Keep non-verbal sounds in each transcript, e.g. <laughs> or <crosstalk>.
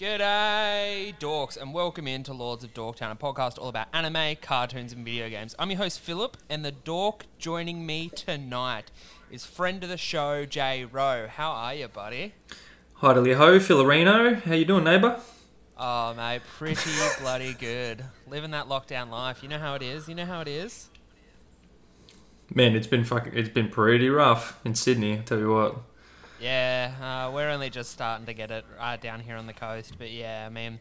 G'day, dorks, and welcome into Lords of Dorktown, a podcast all about anime, cartoons, and video games. I'm your host, Philip, and the dork joining me tonight is friend of the show, Jay Rowe. How are you, buddy? Hi to ho, Filarino. How you doing, neighbour? Oh, mate, pretty <laughs> bloody good. Living that lockdown life. You know how it is? You know how it is? Man, it's been fucking, it's been pretty rough in Sydney. I tell you what. Yeah, uh, we're only just starting to get it uh, down here on the coast, but yeah, I mean,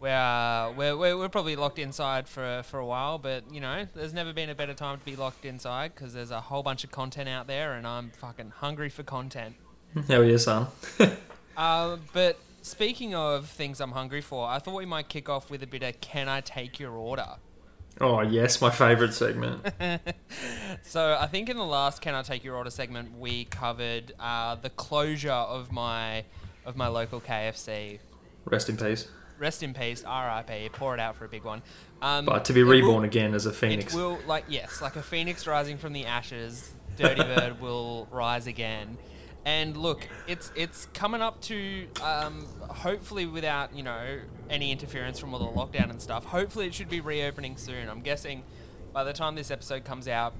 we're, uh, we're, we're, we're probably locked inside for, for a while, but you know, there's never been a better time to be locked inside because there's a whole bunch of content out there and I'm fucking hungry for content. Are you, <laughs> son? Uh, but speaking of things I'm hungry for, I thought we might kick off with a bit of Can I Take Your Order? Oh yes, my favourite segment. <laughs> So I think in the last "Can I Take Your Order" segment, we covered uh, the closure of my of my local KFC. Rest in peace. Rest in peace, R.I.P. Pour it out for a big one. Um, But to be it will- reborn again as a phoenix. It will, like yes, like a phoenix rising from the ashes. Dirty <laughs> Bird will rise again. And look, it's it's coming up to um, hopefully without you know any interference from all the lockdown and stuff. Hopefully, it should be reopening soon. I'm guessing by the time this episode comes out,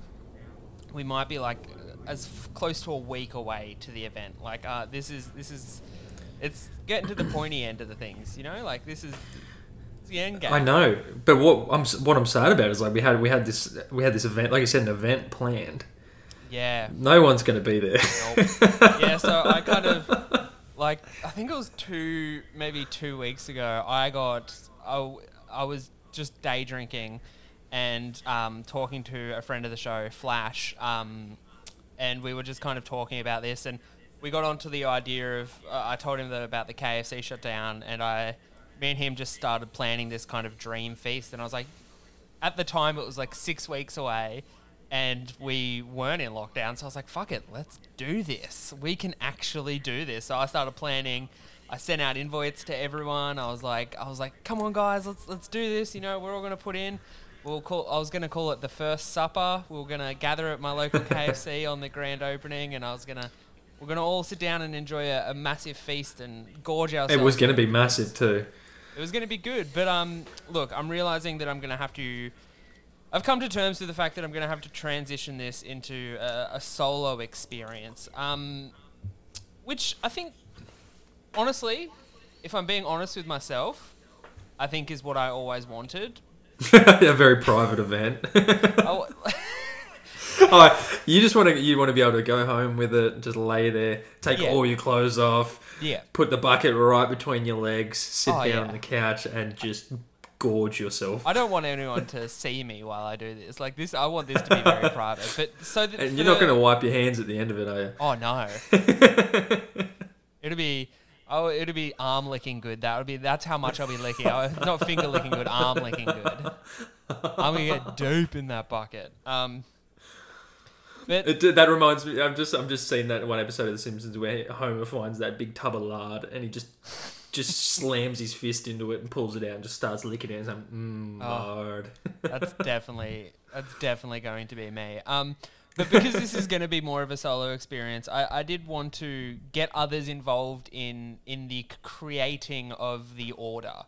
we might be like as f- close to a week away to the event. Like uh, this is this is it's getting to the pointy end of the things. You know, like this is. I know, but what I'm what I'm sad about is like we had we had this we had this event, like you said, an event planned. Yeah. No one's going to be there. Nope. yeah, so I kind of like I think it was two maybe two weeks ago. I got i was just day drinking and um, talking to a friend of the show, Flash, um, and we were just kind of talking about this and we got onto the idea of uh, I told him that about the KFC shutdown and I me and him just started planning this kind of dream feast and I was like at the time it was like six weeks away and we weren't in lockdown so i was like fuck it let's do this. We can actually do this. So i started planning i sent out invites to everyone. I was like i was like come on guys let's let's do this you know we're all going to put in. We'll call i was going to call it the first supper. We were going to gather at my local kfc <laughs> on the grand opening and i was going to we're going to all sit down and enjoy a, a massive feast and gorge ourselves it was going to be massive too. it was going to be good, but um, look, I'm realizing that I'm going to have to. I've come to terms with the fact that I'm going to have to transition this into a, a solo experience. Um, which I think, honestly, if I'm being honest with myself, I think is what I always wanted. <laughs> a very private event. I, <laughs> oh, <laughs> you just want to you want to be able to go home with it, just lay there, take Yeah. all your clothes off, yeah, put the bucket right between your legs, sit Oh, down yeah. on the couch, and just gorge yourself. I don't want anyone to see me while I do this. Like this, I want this to be very <laughs> private. But so that and you're not the- going to wipe your hands at the end of it, are you? Oh no. <laughs> it'll be oh it'll be arm licking good. That would be that's how much I'll be licking. Oh, not finger licking good, arm licking good. I'm gonna get deep in that bucket. Um but It, that reminds me. I'm just I'm just seeing that one episode of The Simpsons where Homer finds that big tub of lard and he just just slams his fist into it and pulls it out and just starts licking it and saying, mm, Oh. lard. that's <laughs> definitely that's definitely going to be me. Um, but because this is going to be more of a solo experience, I, I did want to get others involved in in the creating of the order,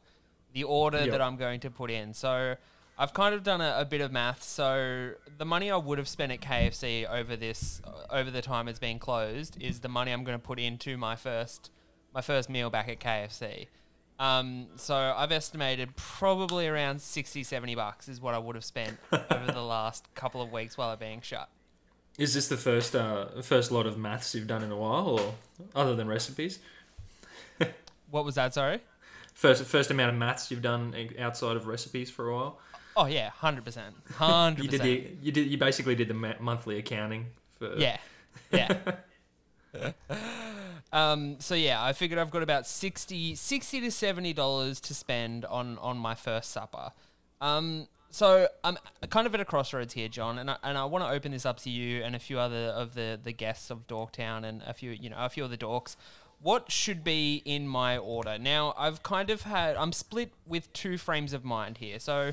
the order Yep. that I'm going to put in. So I've kind of done a, a bit of math. So the money I would have spent at KFC over this over the time it's been closed is the money I'm going to put into my first my first meal back at KFC. Um, so I've estimated probably around 60, 70 bucks is what I would have spent <laughs> over the last couple of weeks while I'm being shut. Is this the first uh, first lot of maths you've done in a while, or other than recipes? <laughs> What was that? Sorry. First first amount of maths you've done outside of recipes for a while. Oh yeah, hundred percent, hundred You did the you did you basically did the ma- monthly accounting for Yeah, yeah. <laughs> um, so yeah, I figured I've got about 60, 60 to seventy dollars to spend on on my first supper. Um, so I'm kind of at a crossroads here, John, and I, and I want to open this up to you and a few other of the, the guests of Dorktown and a few you know a few of the dorks. What should be in my order? Now I've kind of had I'm split with two frames of mind here. So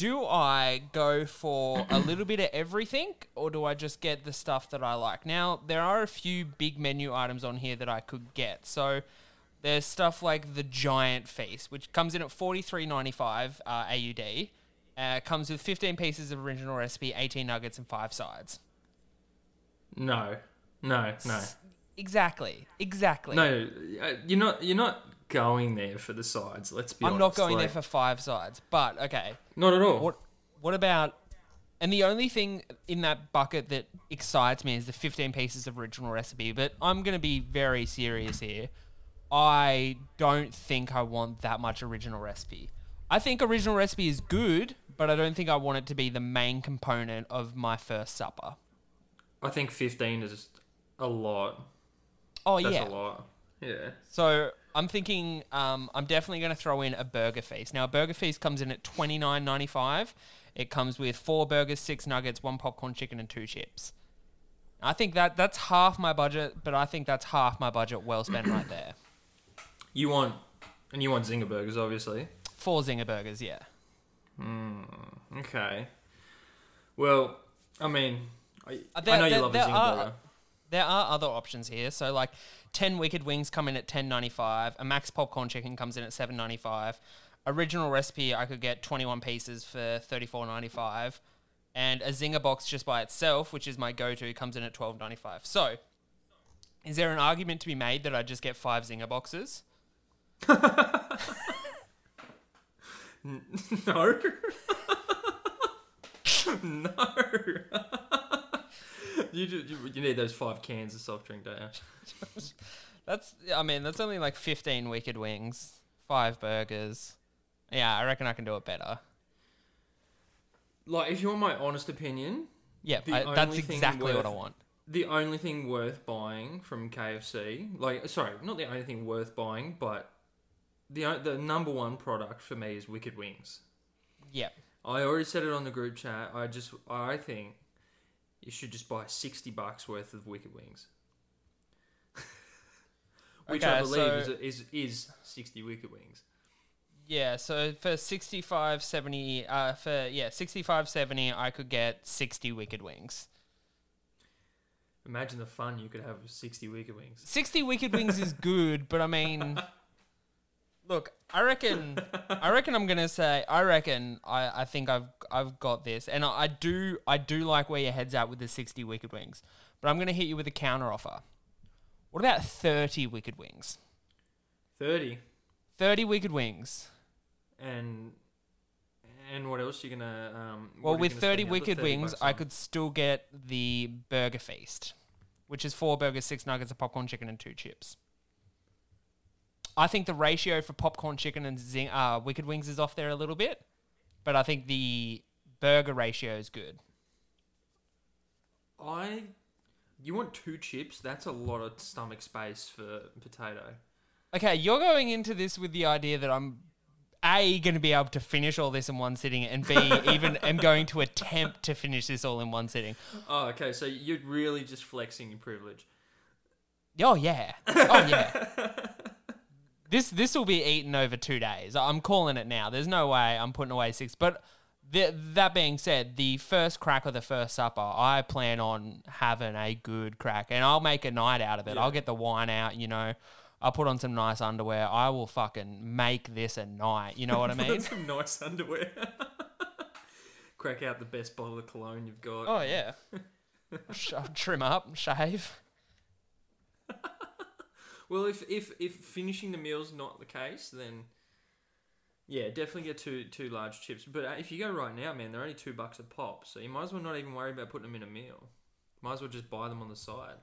do I go for a little bit of everything or do I just get the stuff that I like? Now, there are a few big menu items on here that I could get. So, there's stuff like the Giant Feast, which comes in at 43.95 uh, AUD. Uh, comes with 15 pieces of original recipe, 18 nuggets, and 5 sides. No, no, no, Exactly. Exactly. no. uh, You're not. You're not going there for the sides. Let's be. I'm not honest. going there for 5 sides. But, okay. Not at all. What what about and the only thing in that bucket that excites me is the 15 pieces of original recipe, but I'm going to be very serious here. I don't think I want that much original recipe. I think original recipe is good, but I don't think I want it to be the main component of my first supper. I think 15 is a lot. Oh yeah. That's yeah. a lot. Yeah. So I'm thinking um, I'm definitely going to throw in a burger feast. Now a burger feast comes in at twenty nine ninety five. It comes with four burgers, six nuggets, one popcorn chicken, and two chips. I think that that's half my budget, but I think that's half my budget well spent right <clears throat> there. You want, and you want zinger burgers, obviously. Four zinger burgers, yeah. Hmm. Okay. Well, I mean, I, Uh, there- I know there- you love a zinger are- burger. There are other options here. So like ten wicked wings come in at ten ninety five. A max popcorn chicken comes in at seven ninety five. Original recipe I could get twenty one pieces for thirty four ninety five. And a zinger box just by itself, which is my go to, comes in at twelve ninety five. So is there an argument to be made that I just get five zinger boxes? <laughs> <laughs> No. <laughs> no. <laughs> you, do, you you need those five cans of soft drink, don't you? <laughs> That's I mean, that's only like fifteen wicked wings, five burgers. Yeah, I reckon I can do it better. Like, if you want my honest opinion, Yeah, I, that's exactly what I want. the only thing worth buying from KFC, like, sorry, not the only thing worth buying, but the the number one product for me is Wicked Wings. Yeah. I already said it on the group chat. I just, I think you should just buy sixty bucks worth of Wicked Wings, <laughs> which I believe so- is, is is sixty Wicked Wings. Yeah, so for 65 70 uh for yeah, 65 70 I could get 60 wicked wings. Imagine the fun you could have with sixty Wicked Wings. 60 wicked wings is good, but I mean <laughs> Look, I reckon I <laughs> reckon I'm going to say I reckon I I think I've I've got this and I, I do I do like where your head's at with the 60 wicked wings. But I'm going to hit you with a counter offer. What about 30 wicked wings? Thirty, 30 wicked wings. and and what else you gonna? Um, Well, what are you with gonna 30 spend the other wicked 30 wings, I could still get the burger feast, which is four burgers, six nuggets, a popcorn chicken, and two chips. I think the ratio for popcorn chicken and zing, uh, wicked wings is off there a little bit, but I think the burger ratio is good. I. You want two chips? That's a lot of stomach space for potato. Okay, you're going into this with the idea that I'm a going to be able to finish all this in one sitting, and b <laughs> even am going to attempt to finish this all in one sitting. Oh, okay. So you're really just flexing your privilege. Oh yeah. Oh yeah. <laughs> this this will be eaten over two days. I'm calling it now. There's no way I'm putting away six. But th- that being said, the first crack of the first supper, I plan on having a good crack, and I'll make a night out of it. Yeah. I'll get the wine out. You know, I'll put on some nice underwear. I will fucking make this a night. You know what I <laughs> mean? Some nice underwear. <laughs> Crack out the best bottle of cologne you've got. oh yeah. <laughs> Sh- trim up, shave. Well, if if if finishing the meal's not the case, then yeah, definitely get two two large chips. But uh, if you go right now, man, they're only two bucks a pop, so you might as well not even worry about putting them in a meal. Might as well just buy them on the side.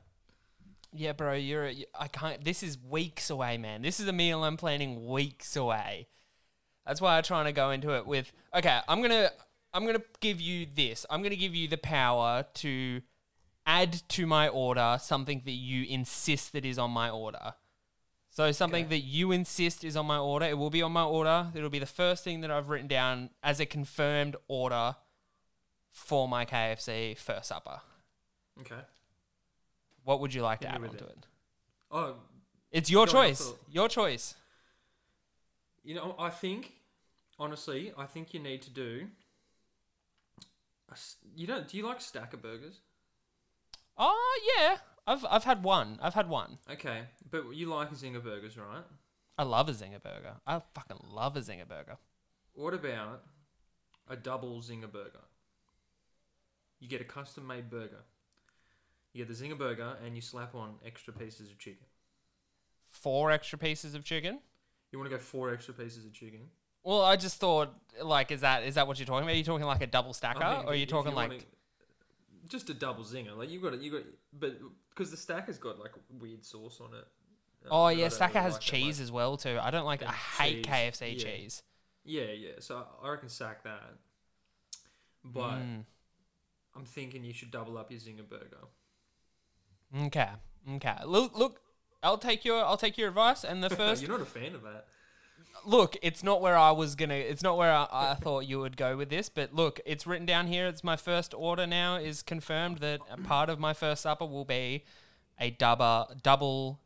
Yeah, bro, you're. you- I can't. This is weeks away, man. This is a meal I'm planning weeks away. That's why I'm trying to go into it with. Okay, I'm gonna. I'm gonna give you this. I'm gonna give you the power to add to my order something that you insist that is on my order. So something Okay. that you insist is on my order. It will be on my order. It'll be the first thing that I've written down as a confirmed order for my KFC first supper. Okay. What would you like to add me on with to it. it? Oh, It's your choice. Your choice. you know, I think honestly, I think you need to do. a You don't? Do you like stacker burgers? Oh yeah, I've I've had one. I've had one. Okay, but you like zinger burgers, right? I love a zinger burger. I fucking love a zinger burger. What about a double zinger burger? You get a custom made burger. You get the zinger burger and you slap on extra pieces of chicken. Four extra pieces of chicken. You want to go four extra pieces of chicken? Well, I just thought, like, is that is that what you're talking about? Are you talking like a double stacker, I mean, or are you talking like? Just a double zinger? Like you got it, you got, but because the stacker's got like weird sauce on it. uh, Oh yeah, stacker really has like that cheese much. as well too. I don't like. I hate cheese, KFC yeah. cheese. Yeah, yeah. So I reckon sack that. But Mm. I'm thinking you should double up your zinger burger. Okay, okay. Look, look. I'll take your I'll take your advice. And the <laughs> first You're not a fan of that. Look, it's not where I was gonna. It's not where I, I thought you would go with this. But look, it's written down here. It's my first order now. Is confirmed that a part of my first supper will be a double double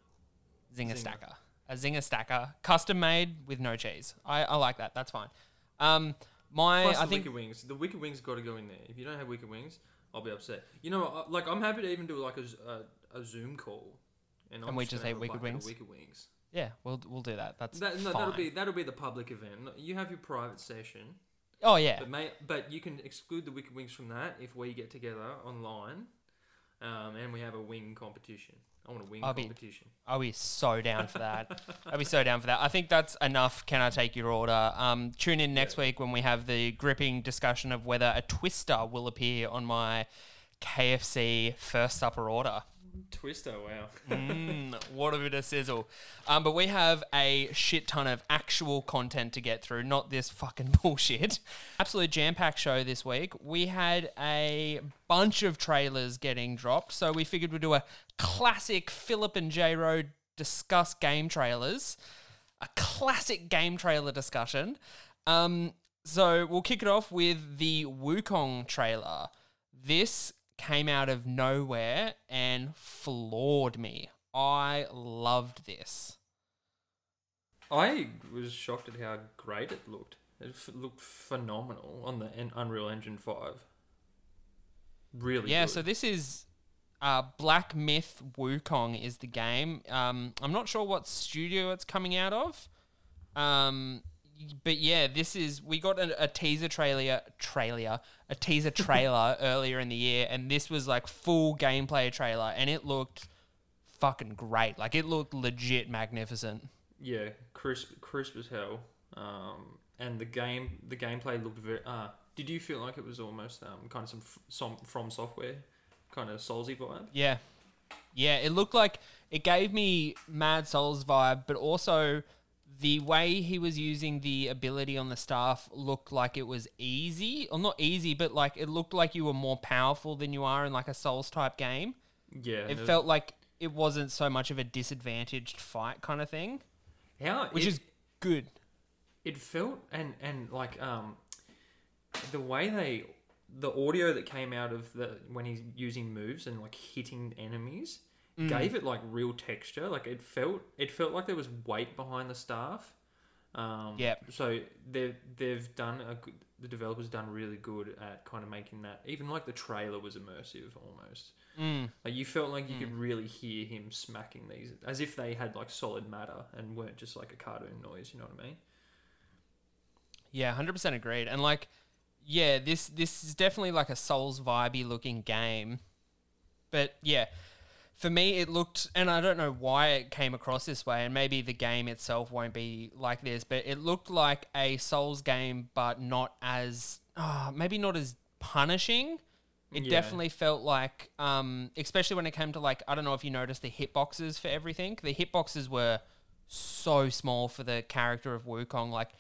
zinger, Zinger. stacker, a zinger stacker, custom made with no cheese. I, I like that. That's fine. Um, my Plus I the think wicked wings. The wicked wings got to go in there. If you don't have wicked wings, I'll be upset. You know, like I'm happy to even do like a a Zoom call, and, I'm And we just a wicked wings? Wicked wings. Yeah, we'll we'll do that. That's That, no, fine. that'll be that'll be the public event. No, You have your private session, oh yeah, but may, but you can exclude the wicked wings from that if we get together online, um, and we have a wing competition. I want a wing I'll be- competition. I'll be so down for that. <laughs> I'll be so down for that. I think that's enough. Can I take your order? Um, tune in next week when we have the gripping discussion of whether a twister will appear on my KFC first supper order. Twister, wow. Mm, what a bit of sizzle. Um, but we have a shit ton of actual content to get through, not this fucking <laughs> bullshit. Absolute jam packed show this week. We had a bunch of trailers getting dropped, so we figured we'd do a classic Philip and J Road discuss game trailers, a classic game trailer discussion. Um, so we'll kick it off with the Wukong trailer. This came out of nowhere and floored me. I loved this. I was shocked at how great it looked. It f- looked phenomenal on the en- Unreal Engine Five. Really, Yeah, good. so this is uh, Black Myth Wukong is the game. Um, I'm not sure what studio it's coming out of. Um, but yeah, this is we got a, a teaser trailer, trailer, a teaser trailer <laughs> earlier in the year, and this was like full gameplay trailer, and it looked fucking great. Like it looked legit magnificent. yeah, crisp, crisp as hell. Um, and the game, the gameplay looked very. Uh, did you feel like it was almost um, kind of some, f- some FromSoftware, kind of Soulsy vibe? Yeah. Yeah, it looked like it gave me Mad Souls vibe, but also the way he was using the ability on the staff looked like it was easy. Or not easy, but like it looked like you were more powerful than you are in like a Souls type game. Yeah, It and felt like it wasn't so much of a disadvantaged fight kind of thing, how which it, is good. it felt and and like um the way they the audio that came out of the when he's using moves and like hitting enemies Mm. gave it like real texture like it felt it felt like there was weight behind the staff um Yep. so they've they've done a good, the developers done really good at kind of making that even like the trailer was immersive almost Mm. like you felt like you could really hear him smacking these as if they had like solid matter and weren't just like a cartoon noise you know what i mean Yeah, hundred percent agreed. And like, yeah, this this is definitely like a Souls vibey looking game. But yeah, for me it looked, and I don't know why it came across this way, and maybe the game itself won't be like this, but it looked like a Souls game, but not as, ah, maybe not as punishing. It Yeah. definitely felt like, um, especially when it came to like, I don't know if you noticed the hitboxes for everything. The hitboxes were so small for the character of Wukong. Like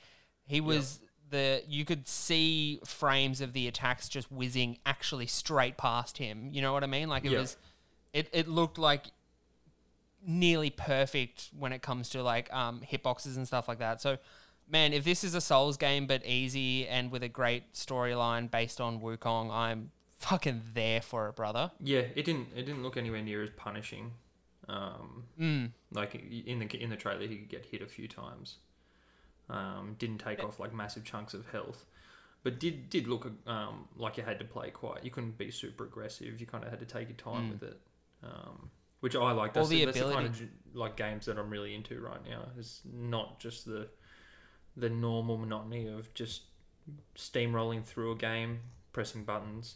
he was the you could see frames of the attacks just whizzing actually straight past him. You know what I mean? Like it Yeah. was it, it looked like nearly perfect when it comes to like um, hitboxes and stuff like that. So, man, if this is a Souls game but easy and with a great storyline based on Wukong, I'm fucking there for it, brother. Yeah, it didn't. It didn't look anywhere near as punishing. Um, Mm. like in the in the trailer, he could get hit a few times. Um, didn't take off like massive chunks of health, but did did look um, like you had to play quite. You couldn't be super aggressive. You kind of had to take your time Mm. with it, um, which I like. All That's, the the, that's the kind ability. of like games that I'm really into right now. Is not just the the normal monotony of just steamrolling through a game, pressing buttons,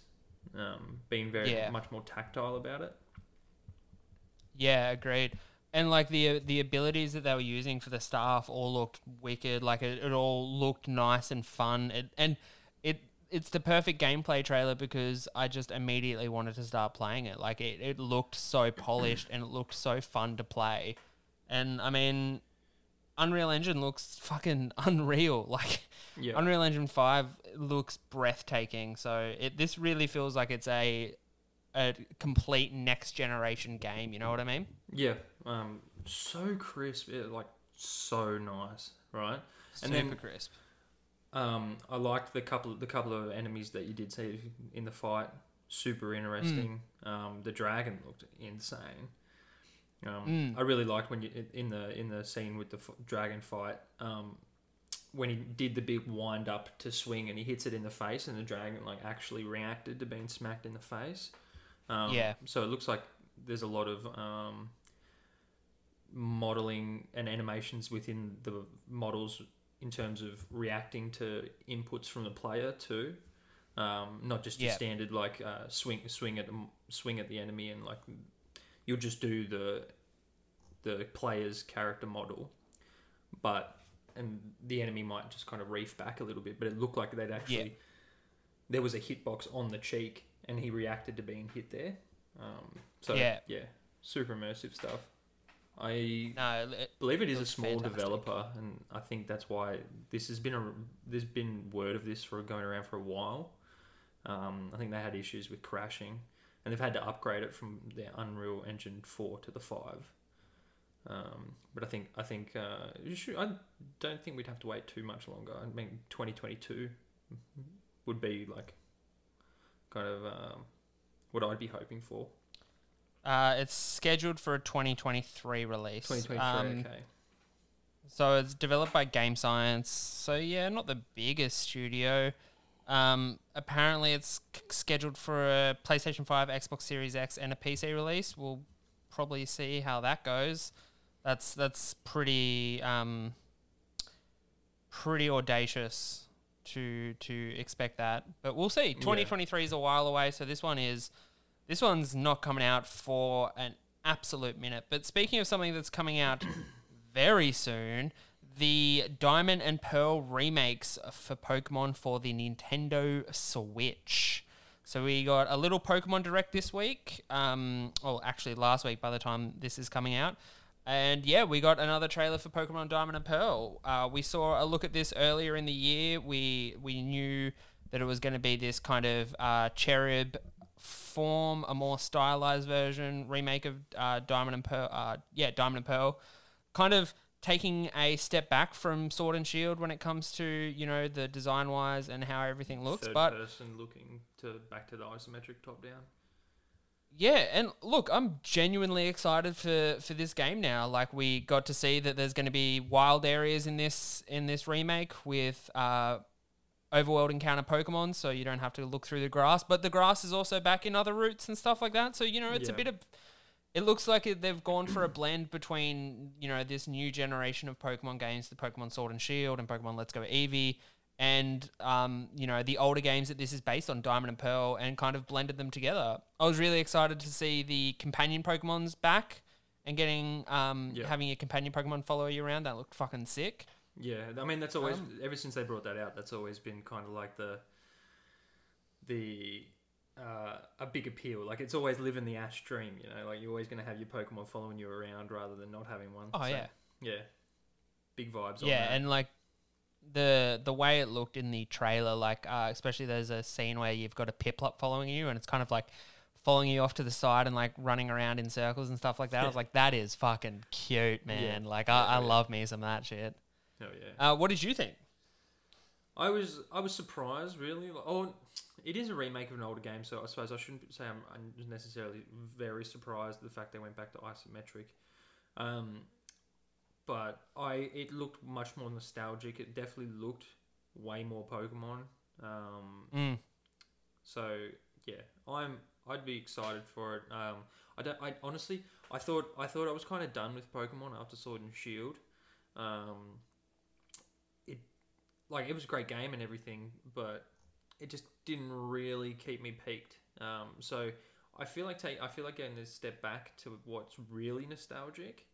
um, being very Yeah. much more tactile about it. Yeah, agreed. And like the the abilities that they were using for the staff all looked wicked. Like it, it all looked nice and fun. It, and it it's the perfect gameplay trailer because I just immediately wanted to start playing it. Like it, it looked so polished and it looked so fun to play. And I mean, Unreal Engine looks fucking <laughs> unreal. Like Yeah. Unreal Engine Five looks breathtaking. So it this really feels like it's a a complete next generation game. You know what I mean? Yeah, um, so crisp, yeah, like so nice, right? And Super then- crisp. Um, I liked the couple, the couple of enemies that you did see in the fight. Super interesting. Um, the dragon looked insane. Um, Mm. I really liked when you in the in the scene with the f- dragon fight. Um, when he did the big wind up to swing and he hits it in the face, and the dragon like actually reacted to being smacked in the face. Um, Yeah. So it looks like there's a lot of um, modeling and animations within the models in terms of reacting to inputs from the player too. Um, not just your Yeah. standard like uh, swing swing at the, swing at the enemy and like you'll just do the the player's character model, but and the enemy might just kind of reef back a little bit. But it looked like they'd actually there was a hitbox on the cheek and he reacted to being hit there. Um, so Yeah. yeah, super immersive stuff. I No, it, believe it is a small fantastic. developer, and I think that's why this has been a there's been word of this for going around for a while. Um, I think they had issues with crashing, and they've had to upgrade it from their Unreal Engine four to the five. Um, but I think I think uh, you should, I don't think we'd have to wait too much longer. I mean, twenty twenty two would be like kind of um, what I'd be hoping for. Uh, it's scheduled for a 2023 release. Twenty twenty Um, okay. So it's developed by Game Science. So yeah, not the biggest studio. Um, apparently, it's c- scheduled for a PlayStation 5, Xbox Series X, and a PC release. We'll probably see how that goes. That's that's pretty um, pretty audacious to to expect that, but we'll see. 2023 is a while away, so this one is this one's not coming out for an absolute minute. But speaking of something that's coming out <coughs> very soon, the Diamond and Pearl remakes for Pokemon for the Nintendo Switch. So we got a little Pokemon Direct this week. Um, well, actually last week by the time this is coming out. And yeah, we got another trailer for Pokemon Diamond and Pearl. Uh, we saw a look at this earlier in the year. We we knew that it was going to be this kind of uh, cherub form, a more stylized version remake of uh, Diamond and Pearl. Uh, yeah, Diamond and Pearl, kind of taking a step back from Sword and Shield when it comes to you know the design wise and how everything looks. Third but person looking to back to the isometric top down. yeah, and look, I'm genuinely excited for for this game now. Like we got to see that there's going to be wild areas in this in this remake with uh, overworld encounter Pokemon, so you don't have to look through the grass. But the grass is also back in other routes and stuff like that. So you know, it's a bit of. It looks like it, they've gone for a blend between you know this new generation of Pokemon games, the Pokemon Sword and Shield and Pokemon Let's Go Eevee, and um, you know the older games that this is based on, Diamond and Pearl, and kind of blended them together. I was really excited to see the companion Pokemon's back and getting um, Yeah. having a companion Pokemon follow you around. That looked fucking sick. Yeah, I mean that's always Um, ever since they brought that out. That's always been kind of like the the uh, a big appeal. Like it's always living the Ash dream. You know, like you're always going to have your Pokemon following you around rather than not having one. Oh So, yeah, yeah, big vibes. on yeah, that. and like the the way it looked in the trailer, like uh, especially there's a scene where you've got a Piplup following you, and it's kind of like following you off to the side and like running around in circles and stuff like that. I was like, that is fucking cute, man. Like I, I yeah. love me some of that shit. Hell yeah. Uh, what did you think? I was I was surprised really. Like, oh, it is a remake of an older game, so I suppose I shouldn't say I'm, I'm necessarily very surprised at the fact they went back to isometric. Um, but I it looked much more nostalgic. It definitely looked way more Pokemon. Um, Mm. so yeah, I'm I'd be excited for it. Um, I don't. I honestly, I thought I thought I was kind of done with Pokemon after Sword and Shield. Um, it like it was a great game and everything, but it just didn't really keep me peaked. Um, so I feel like take I feel like getting this step back to what's really nostalgic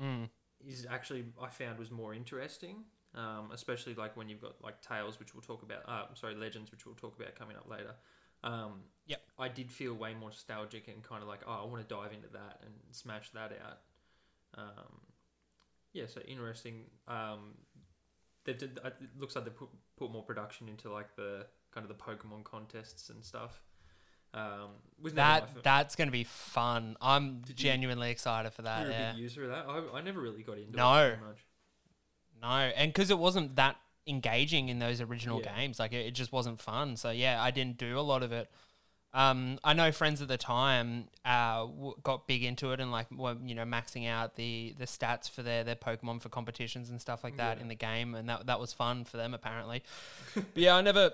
Mm. is actually I found was more interesting. Um, especially like when you've got like Tales, which we'll talk about. Uh, sorry, Legends, which we'll talk about coming up later. Um, Yep. I did feel way more nostalgic and kind of like, oh, I want to dive into that and smash that out. Um, yeah, so interesting. Um, they did. It looks like they put put more production into like the kind of the Pokemon contests and stuff. Um, That that's gonna be fun. I'm Did you- genuinely excited for that. you're a Yeah. big user of that. I, I never really got into No. it. No, and because it wasn't that engaging in those original Yeah. games, like it, it just wasn't fun. So yeah, I didn't do a lot of it. Um, I know friends at the time uh, w- got big into it and like were you know maxing out the the stats for their their Pokemon for competitions and stuff like that Yeah. in the game, and that that was fun for them apparently. but yeah, I never,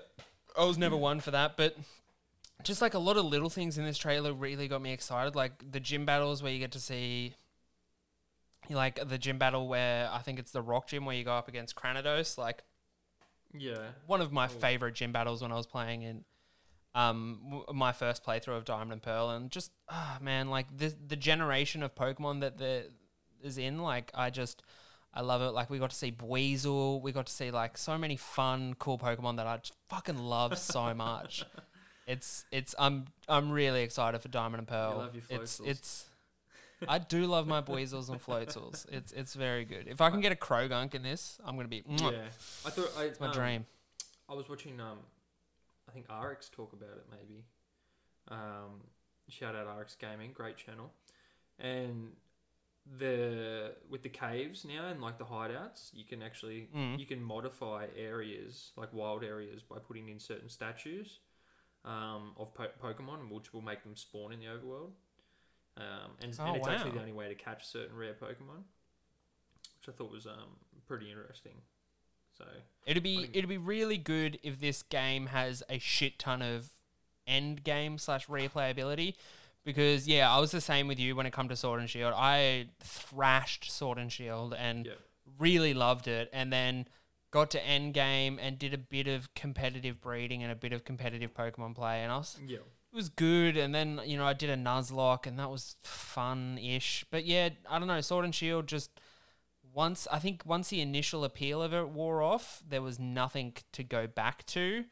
I was never one for that, but. Just like a lot of little things in this trailer really got me excited, like the gym battles where you get to see like the gym battle where I think it's the rock gym where you go up against Cranidos, like Yeah. one of my Oh. favorite gym battles when I was playing in um w- my first playthrough of Diamond and Pearl, and just ah man, like the the generation of Pokemon that the is in, like I just I love it. Like we got to see Buizel, we got to see like so many fun, cool Pokemon that I just fucking love so <laughs> much. It's it's I'm I'm really excited for Diamond and Pearl. love your it's it's I do love my Buizels and Floatzels. <laughs> It's it's very good. If I can get a Croagunk in this, I'm gonna be mwah. Yeah. I thought I, it's my um, dream. I was watching um I think RX talk about it maybe. Um shout out RX Gaming, great channel. And the with the caves now and like the hideouts, you can actually Mm. you can modify areas like wild areas by putting in certain statues um, of po- Pokemon, which will make them spawn in the overworld. Um, and, Oh, and it's actually the only way to catch certain rare Pokemon, which I thought was um, pretty interesting. So It'd be it'd be really good if this game has a shit ton of end game slash replayability. Because yeah, I was the same with you when it come to Sword and Shield. I thrashed Sword and Shield and Yeah. really loved it, and then got to end game and did a bit of competitive breeding and a bit of competitive Pokemon play, and I was yeah, it was good. And then you know I did a Nuzlocke, and that was fun ish. But yeah, I don't know. Sword and Shield just once I think once the initial appeal of it wore off, there was nothing to go back to.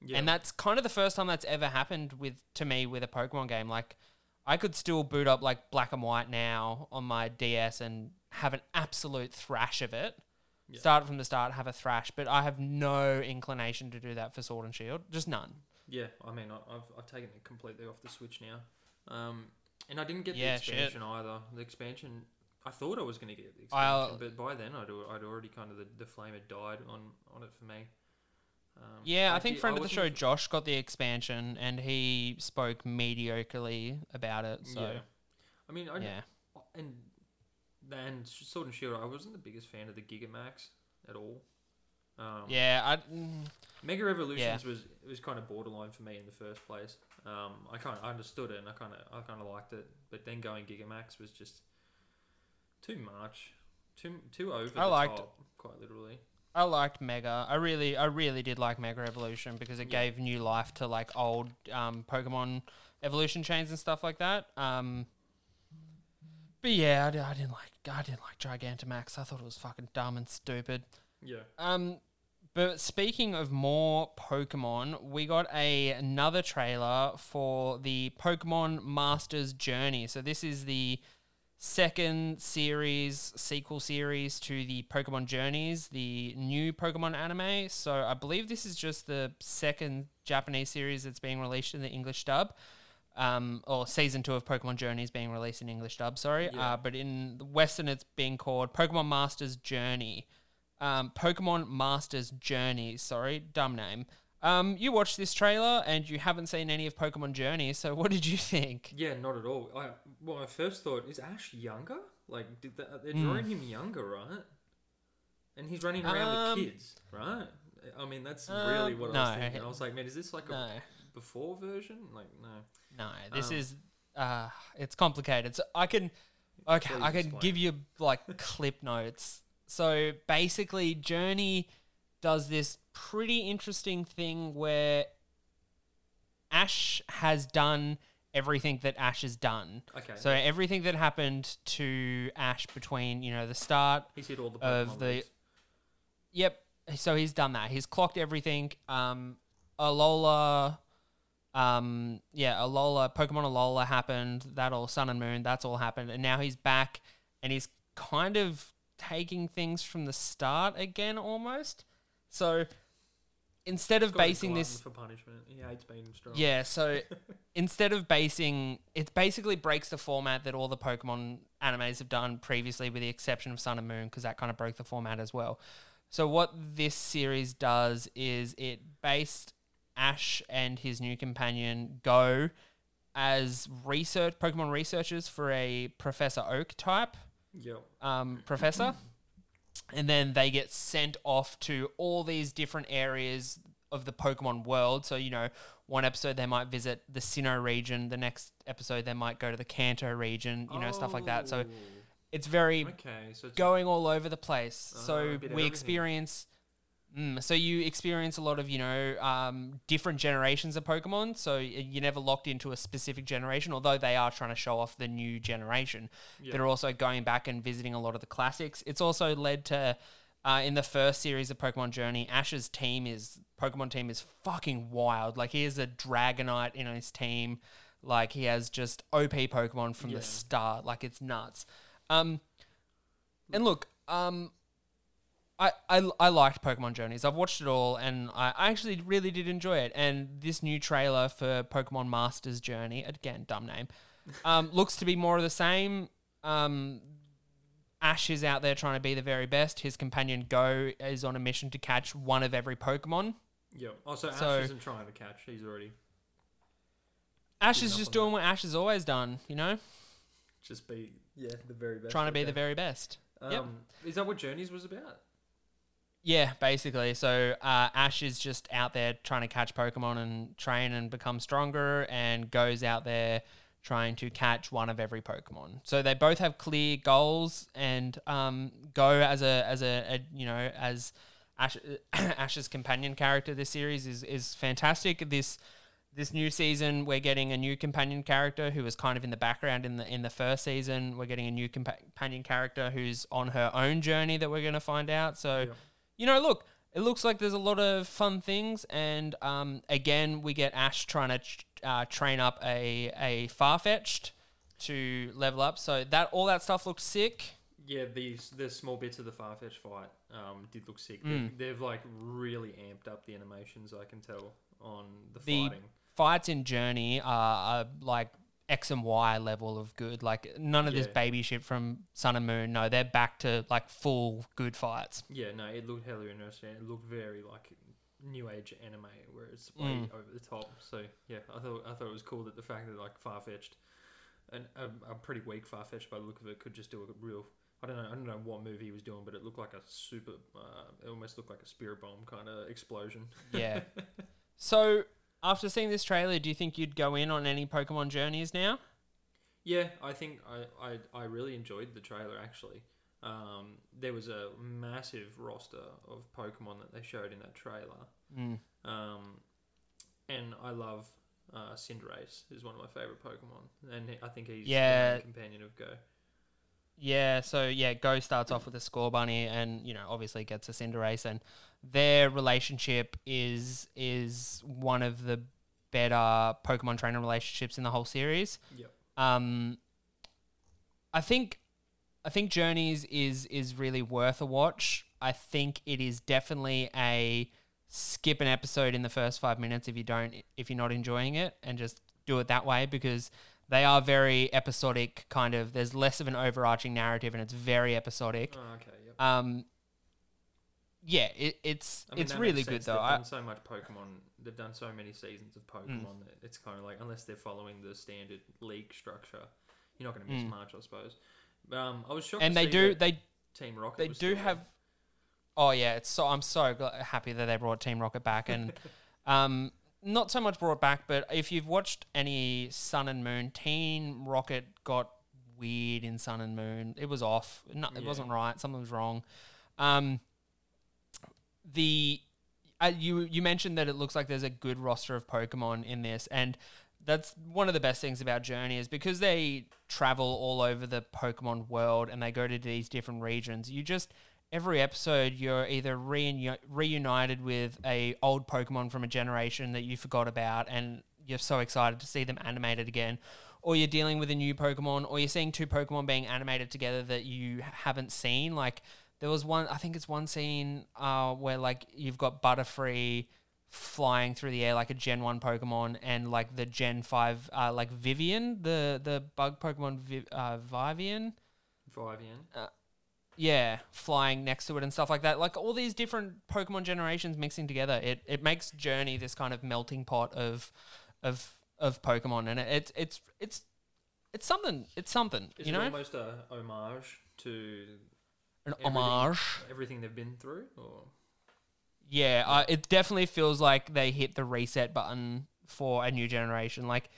yeah, And that's kind of the first time that's ever happened with to me with a Pokemon game. Like I could still boot up like Black and White now on my DS and have an absolute thrash of it. Yeah. Start from the start, have a thrash, but I have no inclination to do that for Sword and Shield. Just none. yeah. I mean, I, I've I've taken it completely off the Switch now, um, and I didn't get Yeah, the shit. expansion either. The expansion. I thought I was going to get the expansion, I'll- but by then I'd, I'd already kind of the, the flame had died on, on it for me. Um, Yeah, I think did- friend of the show Josh got the expansion and he spoke mediocrely about it. So yeah, I mean, I, yeah. and and Sword and Shield, I wasn't the biggest fan of the Gigamax at all. Um, Yeah, I mm, Mega Evolutions was was kind of borderline for me in the first place. Um, I kind of understood it and I kind of I kind of liked it, but then going Gigamax was just too much, too too over I liked- top, quite literally. I liked Mega. I really, I really did like Mega Evolution because it Yeah. gave new life to like old um, Pokemon evolution chains and stuff like that. Um, but yeah, I, I didn't like, I didn't like Gigantamax. I thought it was fucking dumb and stupid. Yeah, Um, but speaking of more Pokemon, we got a another trailer for the Pokemon Masters Journey. So this is the second series, sequel series to the Pokemon Journeys, the new Pokemon anime. So I believe this is just the second Japanese series that's being released in the English dub. Um, or season two of Pokemon Journeys being released in English dub. Sorry, Yeah. uh, but in the Western it's being called Pokemon Masters Journey. Um, Pokemon Masters Journey. Sorry, dumb name. Um, you watched this trailer and you haven't seen any of Pokemon Journey. So what did you think? Yeah, not at all. I well, I first thought is Ash younger? Like, did the, they're Hmm. drawing him younger, right? And he's running around Um, with kids, right? I mean, that's really um, what I was thinking. I was like, man, is this like No. a before version? Like, no. No, this Um, is uh it's complicated. So I can okay, Please I can explain. give you like <laughs> clip notes. So basically Journey does this pretty interesting thing where Ash has done everything that Ash has done. Okay. So everything that happened to Ash between, you know, the start he's hit all the of the- leagues. Yep. So he's done that. He's clocked everything. Um, Alola, um, yeah, Alola, Pokemon Alola happened. That all Sun and Moon. That's all happened, and now he's back, and he's kind of taking things from the start again, almost. So instead of basing this for punishment. He hates being strong. yeah, so <laughs> instead of basing, it basically breaks the format that all the Pokemon animes have done previously, with the exception of Sun and Moon, because that kind of broke the format as well. So what this series does is it based Ash and his new companion Go as research Pokemon researchers for a Professor Oak type Yep. um, professor, <laughs> and then they get sent off to all these different areas of the Pokemon world. So you know, one episode they might visit the Sinnoh region, the next episode they might go to the Kanto region, you know, stuff like that. So Oh, it's very okay, so it's going all over the place. Oh, so a bit of we experience. Mm, so you experience a lot of you know um, different generations of Pokemon. So you're never locked into a specific generation, although they are trying to show off the new generation. Yeah. They're also going back and visiting a lot of the classics. It's also led to. Uh, in the first series of Pokemon Journey, Ash's team is Pokemon team is fucking wild. Like he has a Dragonite in his team. Like he has just OP Pokemon from Yeah. the start. Like it's nuts. Um, and look, um, I, I, I liked Pokemon Journeys. I've watched it all, and I, I actually really did enjoy it. And this new trailer for Pokemon Masters Journey, again, dumb name, um, <laughs> looks to be more of the same. Um, Ash is out there trying to be the very best. His companion Go is on a mission to catch one of every Pokemon. Yep. Oh, so Ash So- isn't trying to catch. He's already Ash Good is just on doing what Ash has always done, you know, just be yeah the very best. trying to be the very best. Um, Yep. Is that what Journeys was about? Yeah, basically. So uh, Ash is just out there trying to catch Pokemon and train and become stronger, and goes out there trying to catch one of every Pokemon. So they both have clear goals, and um, Go as a as a, a you know as Ash, <coughs> Ash's companion character this series is is fantastic. This this new season we're getting a new companion character who was kind of in the background in the in the first season. We're getting a new compa- companion character who's on her own journey that we're going to find out. So Yeah. You know, look, it looks like there's a lot of fun things, and um, again, we get Ash trying to uh, train up a a Farfetch'd to level up. So that all that stuff looks sick. Yeah, these the small bits of the Farfetch fight um, did look sick. Mm. They've, they've like really amped up the animations. I can tell on the, The fighting. fights in Journey are, are like X and Y level of good. Like none of this baby shit from Sun and Moon. No, they're back to like full good fights. Yeah, no, it looked hella interesting. It looked very like new age anime, where it's way Mm. over the top. So yeah, I thought I thought it was cool that the fact that like Farfetch'd and a, a pretty weak Farfetch'd by the look of it, could just do a real. I don't know. I don't know what movie he was doing, but it looked like a super. Uh, it almost looked like a spirit bomb kind of explosion. Yeah. <laughs> so after seeing this trailer, do you think you'd go in on any Pokemon journeys now? Yeah, I think I, I, I really enjoyed the trailer actually. Um, there was a massive roster of Pokemon that they showed in that trailer. Mm. Um, and I love uh, Cinderace is one of my favorite Pokemon, and I think he's Yeah. the main companion of Go. Yeah, so yeah, Go starts off with a Scorbunny, and you know obviously gets a Cinderace, and their relationship is is one of the better Pokemon trainer relationships in the whole series. Yep. Um, I think I think Journeys is is really worth a watch. I think it is definitely a skip an episode in the first five minutes if you don't if you're not enjoying it, and just do it that way because they are very episodic. Kind of, there's less of an overarching narrative, and it's very episodic. Oh, okay. Yep. Um, yeah, it, it's I mean, it's really good though. They've I, done so much Pokemon. They've done so many seasons of Pokemon that it's kind of like unless they're following the standard league structure, you're not going to miss much, I suppose. But um, I was shocked. and they do they Team Rocket. they do have. Oh yeah, it's so I'm so gl- happy that they brought Team Rocket back, and <laughs> um, not so much brought back, but if you've watched any Sun and Moon, Team Rocket got weird in Sun and Moon. It was off. No, it Yeah. wasn't right. Something was wrong. Um, the uh, you you mentioned that it looks like there's a good roster of Pokemon in this, and that's one of the best things about Journey is because they travel all over the Pokemon world and they go to these different regions. You just every episode you're either reuni- reunited with a old Pokemon from a generation that you forgot about, and you're so excited to see them animated again. Or you're dealing with a new Pokemon, or you're seeing two Pokemon being animated together that you haven't seen. Like there was one, I think it's one scene uh, where like you've got Butterfree flying through the air like a Gen One Pokemon, and like the Gen Five, uh, like Vivillon, the the bug Pokemon Vi- uh, Vivillon, Vivillon. yeah, flying next to it and stuff like that. Like all these different Pokemon generations mixing together, it it makes Journey this kind of melting pot of of of Pokemon, and it, it's it's it's it's something. It's something, Is you it know, almost a homage to an everything- homage. everything they've been through? Or Yeah, uh, it definitely feels like they hit the reset button for a new generation. Like,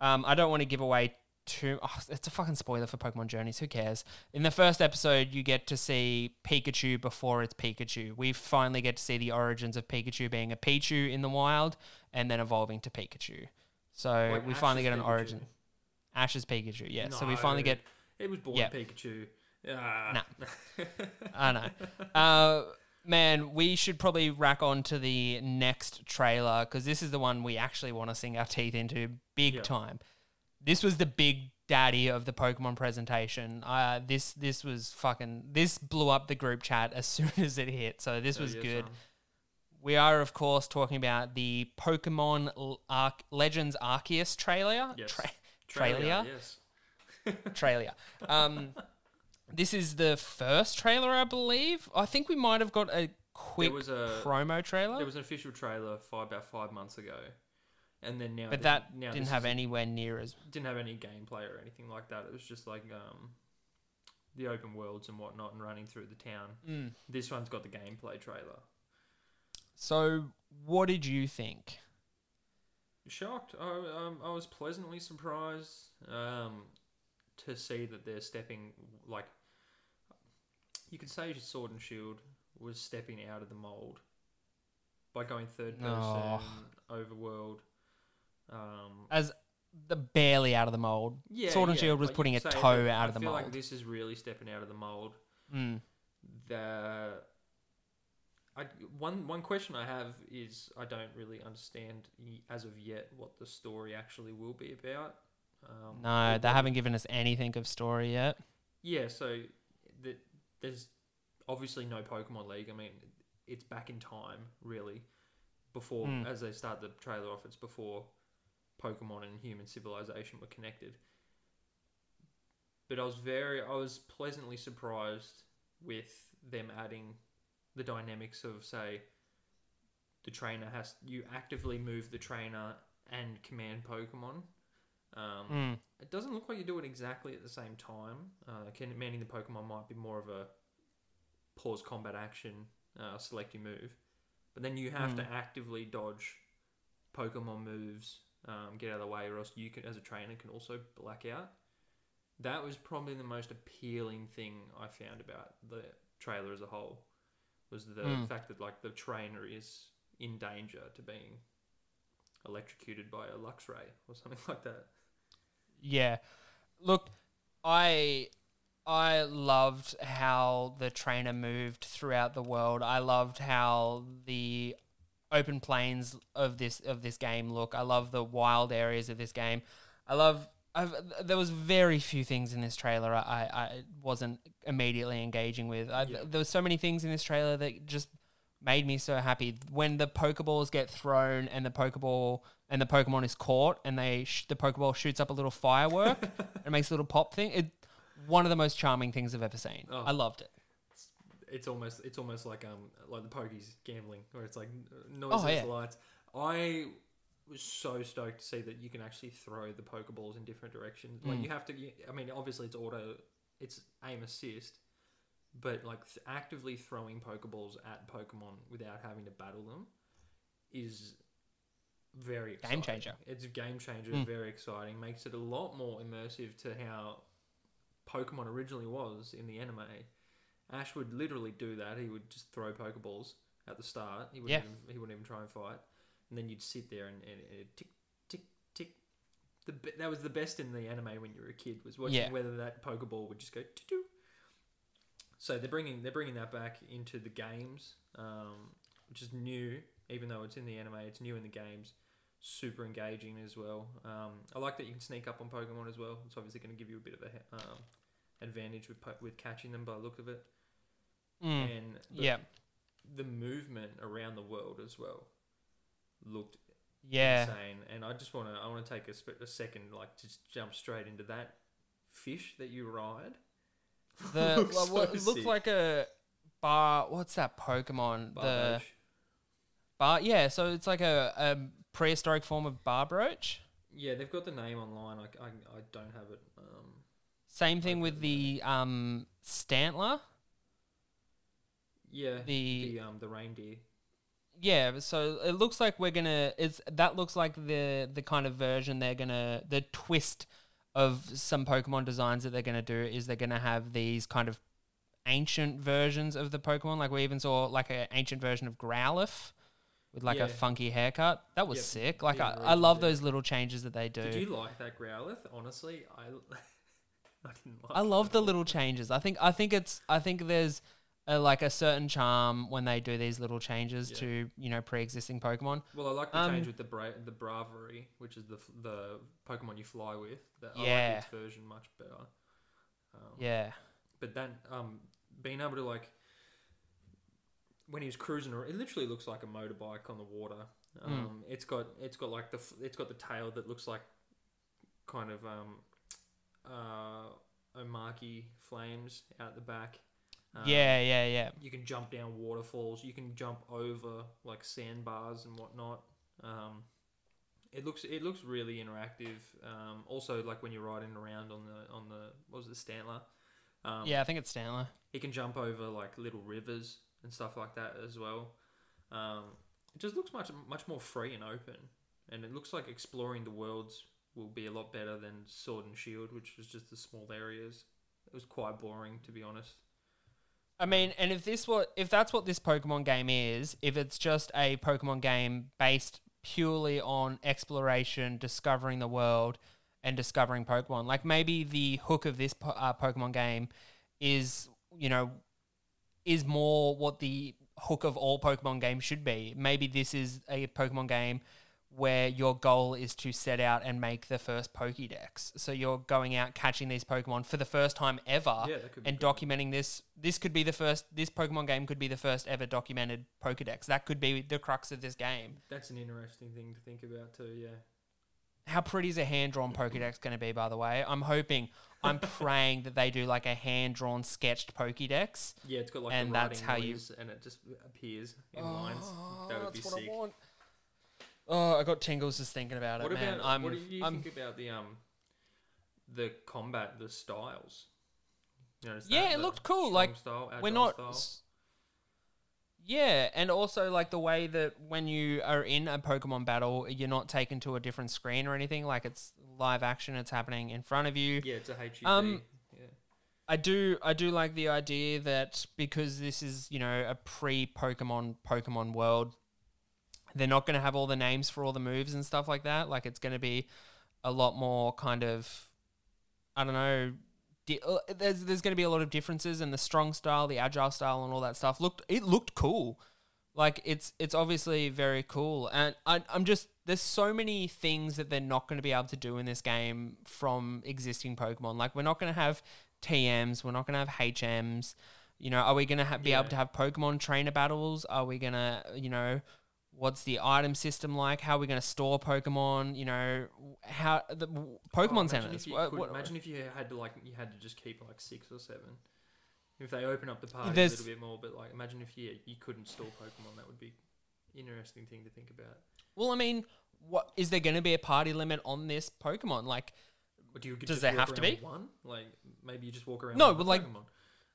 um, I don't want to give away too. Oh, it's a fucking spoiler for Pokemon Journeys. Who cares? In the first episode, you get to see Pikachu before it's Pikachu. We finally get to see the origins of Pikachu being a Pichu in the wild and then evolving to Pikachu. So Like we finally get an Pikachu? origin. Ash's Pikachu, yeah. So we finally get It was born Yeah. Pikachu. Ah. Nah. <laughs> I know. Uh, man, we should probably rack on to the next trailer because this is the one we actually want to sink our teeth into big Yeah. time. This was the big daddy of the Pokemon presentation. Uh, this this was fucking this blew up the group chat as <laughs> soon as it hit. So this was yes, good. um, We are of course talking about the Pokemon Arc- Legends Arceus trailer. Yes. Tra- Trailer, trailer? Yes. <laughs> trailer. Um, this is the first trailer, I believe. I think we might have got a quick was a- promo trailer, There was an official trailer five, about five months ago, and then now. but th- that now didn't have is- anywhere near as. didn't have any gameplay or anything like that. It was just like um, the open worlds and whatnot, and running through the town. Mm. This one's got the gameplay trailer. So, what did you think? Shocked. I, um, I was pleasantly surprised um, to see that they're stepping like you could say Sword and Shield was stepping out of the mold by going third person Oh. overworld. Um, As the barely out of the mold. yeah, Sword and yeah, Shield was putting a toe out I of the feel mold. like this is really stepping out of the mold. Mm. the I, one one question I have is I don't really understand as of yet what the story actually will be about. Um, No, they haven't given us anything of story yet. Yeah, so the, there's obviously no Pokemon League. I mean, it's back in time, really. Before, Mm. as they start the trailer off, it's before Pokemon and human civilization were connected. But I was very, I was pleasantly surprised with them adding the dynamics of, say, the trainer has you actively move the trainer and command Pokemon. Um, Mm. it doesn't look like you do it exactly at the same time. Uh, commanding the Pokemon might be more of a pause combat action, uh, select your move, but then you have to actively dodge Pokemon moves, um, get out of the way, or else you can, as a trainer, can also black out. That was probably the most appealing thing I found about the trailer as a whole, was the Mm. fact that like the trainer is in danger to being electrocuted by a Luxray or something <laughs> like that. Yeah. Look, I I loved how the trainer moved throughout the world. I loved how the open plains of this of this game look. I love the wild areas of this game. I love I've, there was very few things in this trailer I, I wasn't immediately engaging with. I, Yeah. There was so many things in this trailer that just made me so happy when the Pokeballs get thrown and the Pokeball and the Pokemon is caught and they sh- the Pokeball shoots up a little firework <laughs> and makes a little pop thing. It one of the most charming things I've ever seen. Oh. I loved it. it's almost it's almost like um like the pokies gambling where it's like noises Oh, yeah. lights i was so stoked to see that you can actually throw the pokeballs in different directions like Mm. you have to i mean obviously it's auto it's aim assist but like th- actively throwing pokeballs at pokemon without having to battle them is very Game exciting. changer. it's a game changer Mm. very exciting makes it a lot more immersive to how pokemon originally was in the anime Ash would literally do that. He would just throw Pokeballs at the start. He wouldn't, Yeah. even, he wouldn't even try and fight. And then you'd sit there and, and, and tick, tick, tick. The, that was the best in the anime when you were a kid, was watching Yeah. whether that Pokeball would just go to doo So they're bringing they're bringing that back into the games, um, which is new. Even though it's in the anime, it's new in the games. Super engaging as well. Um, I like that you can sneak up on Pokemon as well. It's obviously going to give you a bit of a um, advantage with with catching them by the look of it Mm. and the, Yeah, the movement around the world as well looked yeah. insane. And I just want to I want to take a, sp- a second, like just jump straight into that fish that you ride. The <laughs> Looks well, what- it looked sick. like a bar. What's that Pokemon? The Barboach. bar. Yeah, so it's like a, a prehistoric form of Barboach. yeah, they've got the name online. I, I, I don't have it. Um, Same thing with the um, Stantler. yeah, The- the um the reindeer. Yeah, so it looks like we're gonna. It's that looks like the the kind of version they're gonna the twist of some Pokemon designs that they're gonna do is they're gonna have these kind of ancient versions of the Pokemon. Like we even saw like an ancient version of Growlithe with like Yeah. a funky haircut. That was Yep, sick. Like I, I love those little changes that they do. Did you like that Growlithe? Honestly, I <laughs> I didn't like. I love the little changes. I think I think it's I think there's a, like a certain charm when they do these little changes Yeah. to you know pre-existing Pokemon. Well, I like the Um, change with the bra- the Braviary, which is the f- the Pokemon you fly with. That, I Yeah. like its version much better. Um, Yeah. But then um, being able to like when he was cruising, ar- it literally looks like a motorbike on the water. Hmm. Um, It's got it's got like the it's got the tail that looks like kind of um, uh, Omaki flames out the back. Um, yeah, yeah, yeah. you can jump down waterfalls. You can jump over like sandbars and whatnot. Um, it looks it looks really interactive. Um, also, like when you're riding around on the on the what was it Stantler? Um, yeah, I think it's Stantler. he can jump over like little rivers and stuff like that as well. Um, it just looks much much more free and open, and it looks like exploring the worlds will be a lot better than Sword and Shield, which was just the small areas. It was quite boring, to be honest. I mean, and if this what if that's what this Pokemon game is, if it's just a Pokemon game based purely on exploration, discovering the world, and discovering Pokemon, like maybe the hook of this po- uh, Pokemon game is, you know, is more what the hook of all Pokemon games should be. Maybe this is a Pokemon game where your goal is to set out and make the first Pokédex. So you're going out catching these Pokemon for the first time ever Yeah, be and documenting this. This could be the first. This Pokemon game could be the first ever documented Pokédex. That could be the crux of this game. That's an interesting thing to think about too. Yeah. How pretty is a hand drawn Pokédex going to be? By the way, I'm hoping, I'm <laughs> praying that they do like a hand drawn sketched Pokédex. Yeah, it's got like And the that's writing how you- and it just appears in lines. That would ah, be what I sick. Oh, I got tingles just thinking about it, What man. about I'm, what do you I'm, think about the um the combat, the styles? You notice Yeah, that? it The looked cool, strong like, style, we're agile not. style? s- Yeah, and also like the way that when you are in a Pokemon battle, you're not taken to a different screen or anything. Like it's live action; it's happening in front of you. Yeah, it's a HUD. Um, yeah. I do I do like the idea that because this is, you know, a pre Pokemon Pokemon world, they're not gonna have all the names for all the moves and stuff like that. Like it's gonna be a lot more kind of I don't know di- uh, there's there's gonna be a lot of differences in the strong style, the agile style and all that stuff looked it looked cool. Like it's it's obviously very cool, and I, I'm just there's so many things that they're not going to be able to do in this game from existing Pokemon. Like we're not going to have TMs, we're not going to have HMs. You know, are we gonna ha- be Yeah. able to have Pokemon trainer battles? Are we gonna, you know, what's the item system like? How are we gonna store Pokemon? You know, how the Oh, Pokemon centers? If what- could- what- imagine if you had to like you had to just keep like six or seven. If they open up the party There's- a little bit more, but like imagine if you you couldn't store Pokemon, that would be interesting thing to think about. well, I mean, what is there gonna be a party limit on this Pokemon? Like, do you Does there have to be? one? Like maybe you just walk around. No, with but, like,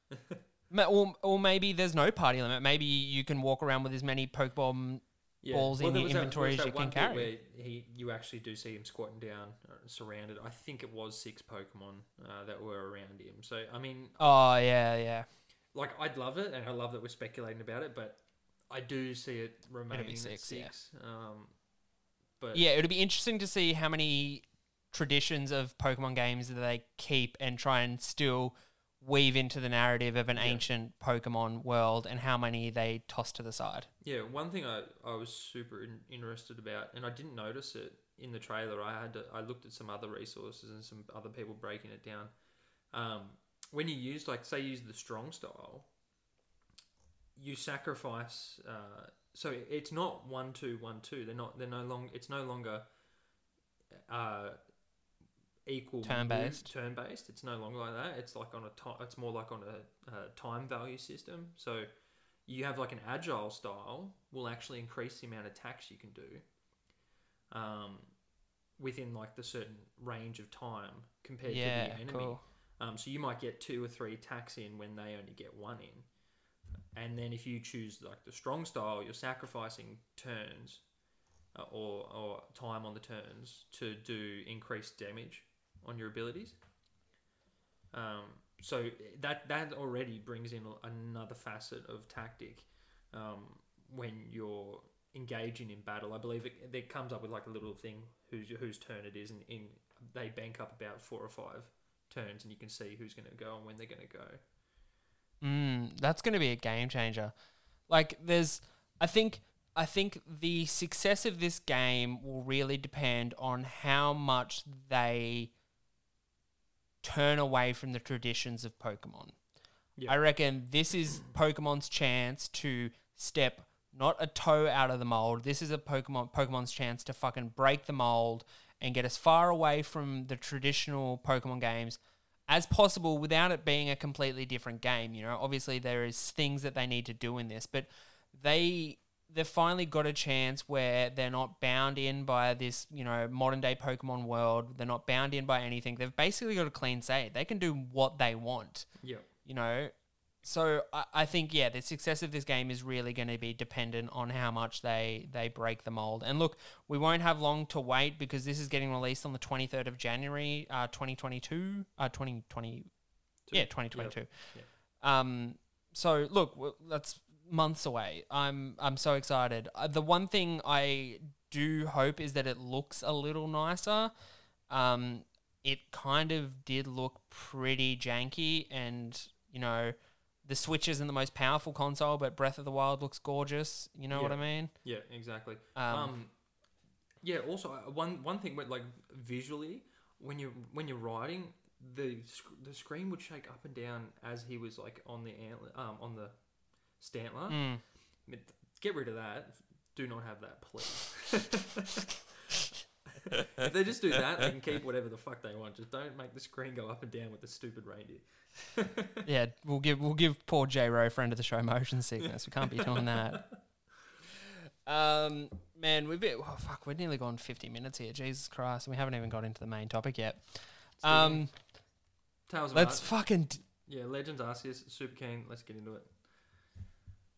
<laughs> or or maybe there's no party limit. Maybe you can walk around with as many Pokemon balls in there your was that- inventory there was as you can one bit carry. Where he, you actually do see him squatting down, uh, surrounded. I think it was six Pokemon uh, that were around him. So I mean, Oh yeah, yeah. like I'd love it, and I love that we're speculating about it, but I do see it remaining six, at yeah. six. Um, but Yeah, it'll be interesting to see how many traditions of Pokemon games that they keep and try and still weave into the narrative of an Yeah. ancient Pokemon world and how many they toss to the side. Yeah, one thing I, I was super in, interested about, and I didn't notice it in the trailer. I had to, I looked at some other resources and some other people breaking it down. Um, when you use like say use the strong style, you sacrifice. Uh, so it's not one two one two. They're not. They're no long. It's no longer. Uh, equal Turn-based. turn based it's no longer like that it's like on a time it's more like on a, a time value system so you have like an agile style will actually increase the amount of attacks you can do um, within like the certain range of time compared yeah, to the enemy. cool. Um, so you might get two or three attacks in when they only get one in, and then if you choose like the strong style, you're sacrificing turns uh, or or time on the turns to do increased damage on your abilities. Um, so that that already brings in another facet of tactic um, when you're engaging in battle. I believe it, it comes up with like a little thing whose whose turn it is, and in they bank up about four or five turns, and you can see who's going to go and when they're going to go. Mm, that's going to be a game changer. Like, there's, I think, I think the success of this game will really depend on how much they turn away from the traditions of Pokemon. Yeah. I reckon this is Pokemon's chance to step not a toe out of the mold. This is a Pokemon Pokemon's chance to fucking break the mold and get as far away from the traditional Pokemon games as possible without it being a completely different game. You know, obviously there is things that they need to do in this, but they they've finally got a chance where they're not bound in by this, you know, modern day Pokemon world. They're not bound in by anything. They've basically got a clean slate. They can do what they want Yeah. you know. So I, I think yeah, the success of this game is really going to be dependent on how much they they break the mold. And look, we won't have long to wait because this is getting released on the twenty third of January, uh, twenty twenty two, uh, twenty twenty, yeah, twenty twenty two. Um, so look, that's months away. I'm I'm so excited. Uh, the one thing I do hope is that it looks a little nicer. Um, it kind of did look pretty janky, and you know, the Switch isn't the most powerful console, but Breath of the Wild looks gorgeous. You know what I mean? Yeah, exactly. Um, Um, yeah. Also, uh, one one thing like visually, when you when you're riding, the sc- the screen would shake up and down as he was like on the antler, um, on the Stantler. Mm. I mean, Get rid of that. Do not have that, please. <laughs> if they just do that, they can keep whatever the fuck they want. Just don't make the screen go up and down with the stupid reindeer. <laughs> Yeah, we'll give we'll give poor J Rowe friend of the show motion sickness. We can't be doing that. <laughs> Um, man, we've been oh, fuck. We're nearly gone fifty minutes here. Jesus Christ, and we haven't even got into the main topic yet. Um, Tales of let's Art- fucking d- yeah, Legends Arceus, super keen. Let's get into it.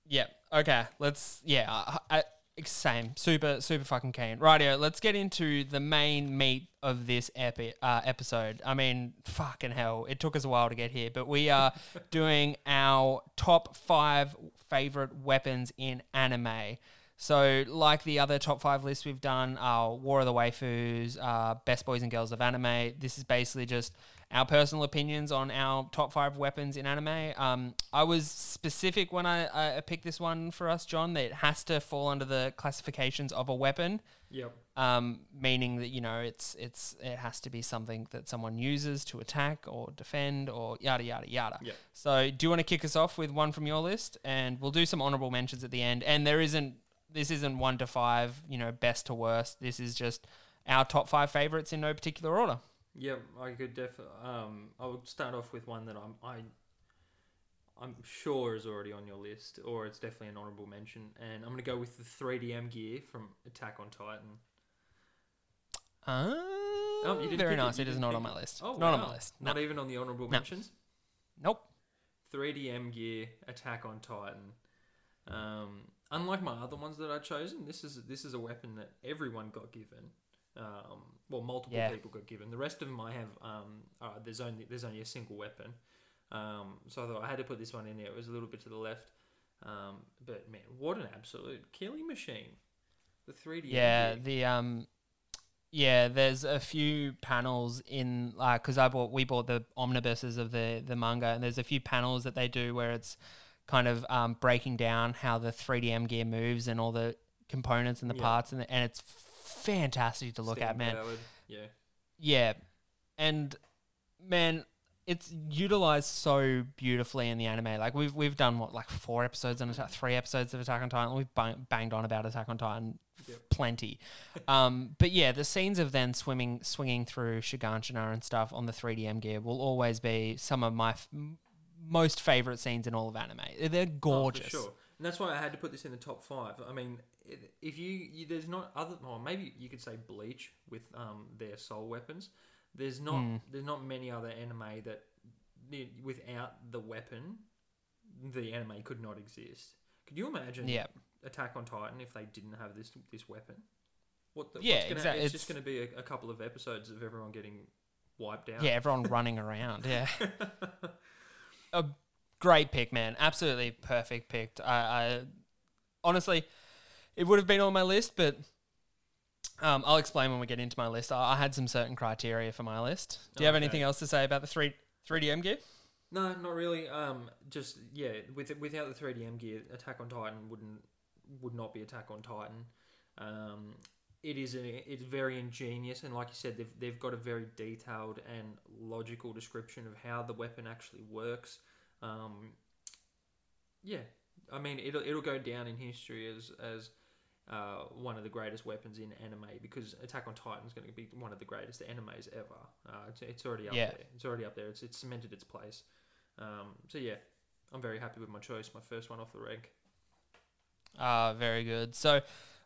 Yeah. Okay, let's yeah. I, I, same, super super fucking keen. Rightio, let's get into the main meat of this epi- uh, episode. I mean, fucking hell, it took us a while to get here, but we are <laughs> doing our top five favorite weapons in anime. So, like the other top five lists we've done, our War of the Waifus, uh, Best Boys and Girls of Anime, this is basically just our personal opinions on our top five weapons in anime. Um, I was specific when I, I picked this one for us, John, that it has to fall under the classifications of a weapon Yep. um, meaning that you know it's it's it has to be something that someone uses to attack or defend or yada yada yada. Yep. So, do you want to kick us off with one from your list, and we'll do some honorable mentions at the end. And there isn't this isn't one to five, you know, best to worst. This is just our top five favorites in no particular order. Yeah, I could definitely. Um, I would start off with one that I'm I. I'm sure is already on your list, or it's definitely an honorable mention, and I'm gonna go with the 3DM gear from Attack on Titan. Uh, Oh, you didn't very it, nice. you It is didn't not on my list. Oh, not on my list. Not even on the honorable No. mentions. Nope. 3DM gear, Attack on Titan. Um, unlike my other ones that I've chosen, this is this is a weapon that everyone got given. Um, well, multiple Yeah. people got given. The rest of them I have. Um, uh, there's only there's only a single weapon. Um, so I thought I had to put this one in there. It was a little bit to the left. Um, but man, what an absolute killing machine! The 3D. Yeah, the um, yeah. There's a few panels in like because I bought we bought the omnibuses of the the manga, and there's a few panels that they do where it's kind of um, breaking down how the 3DM gear moves and all the components and the Yeah. parts, and and it's fantastic to look at, man. Yeah. Yeah, and man, it's utilized so beautifully in the anime. Like we've we've done what like four episodes on Attack, three episodes of Attack on Titan. We've bang, banged on about Attack on Titan Yep. plenty. <laughs> um, but yeah, the scenes of then swimming swinging through Shiganshina and stuff on the 3DM gear will always be some of my f- most favorite scenes in all of anime. They're gorgeous. Oh, for gorgeous. sure. And that's why I had to put this in the top five. I mean, if you, you there's not other, or maybe you could say Bleach with um their soul weapons. There's not Mm. there's not many other anime that without the weapon, the anime could not exist. Could you imagine Yeah. Attack on Titan if they didn't have this this weapon? What the, Yeah, gonna, exact- It's, it's- just going to be a, a couple of episodes of everyone getting wiped out. Yeah, everyone running around. Yeah. <laughs> <laughs> a great pick, man. Absolutely perfect pick. I, I honestly, it would have been on my list, but um, I'll explain when we get into my list. I, I had some certain criteria for my list. Do you have Okay. anything else to say about the three 3DM gear? No, not really. Um, just yeah, with without the 3DM gear, Attack on Titan wouldn't would not be Attack on Titan. Um, it is a, it's very ingenious, and like you said, they've they've got a very detailed and logical description of how the weapon actually works. Um, yeah, I mean it'll it'll go down in history as as uh, one of the greatest weapons in anime because Attack on Titan is going to be one of the greatest animes ever. Uh, it's, it's already up Yeah. there. It's already up there. It's, it's cemented its place. Um, so yeah, I'm very happy with my choice. My first one off the rank Ah, very good. So,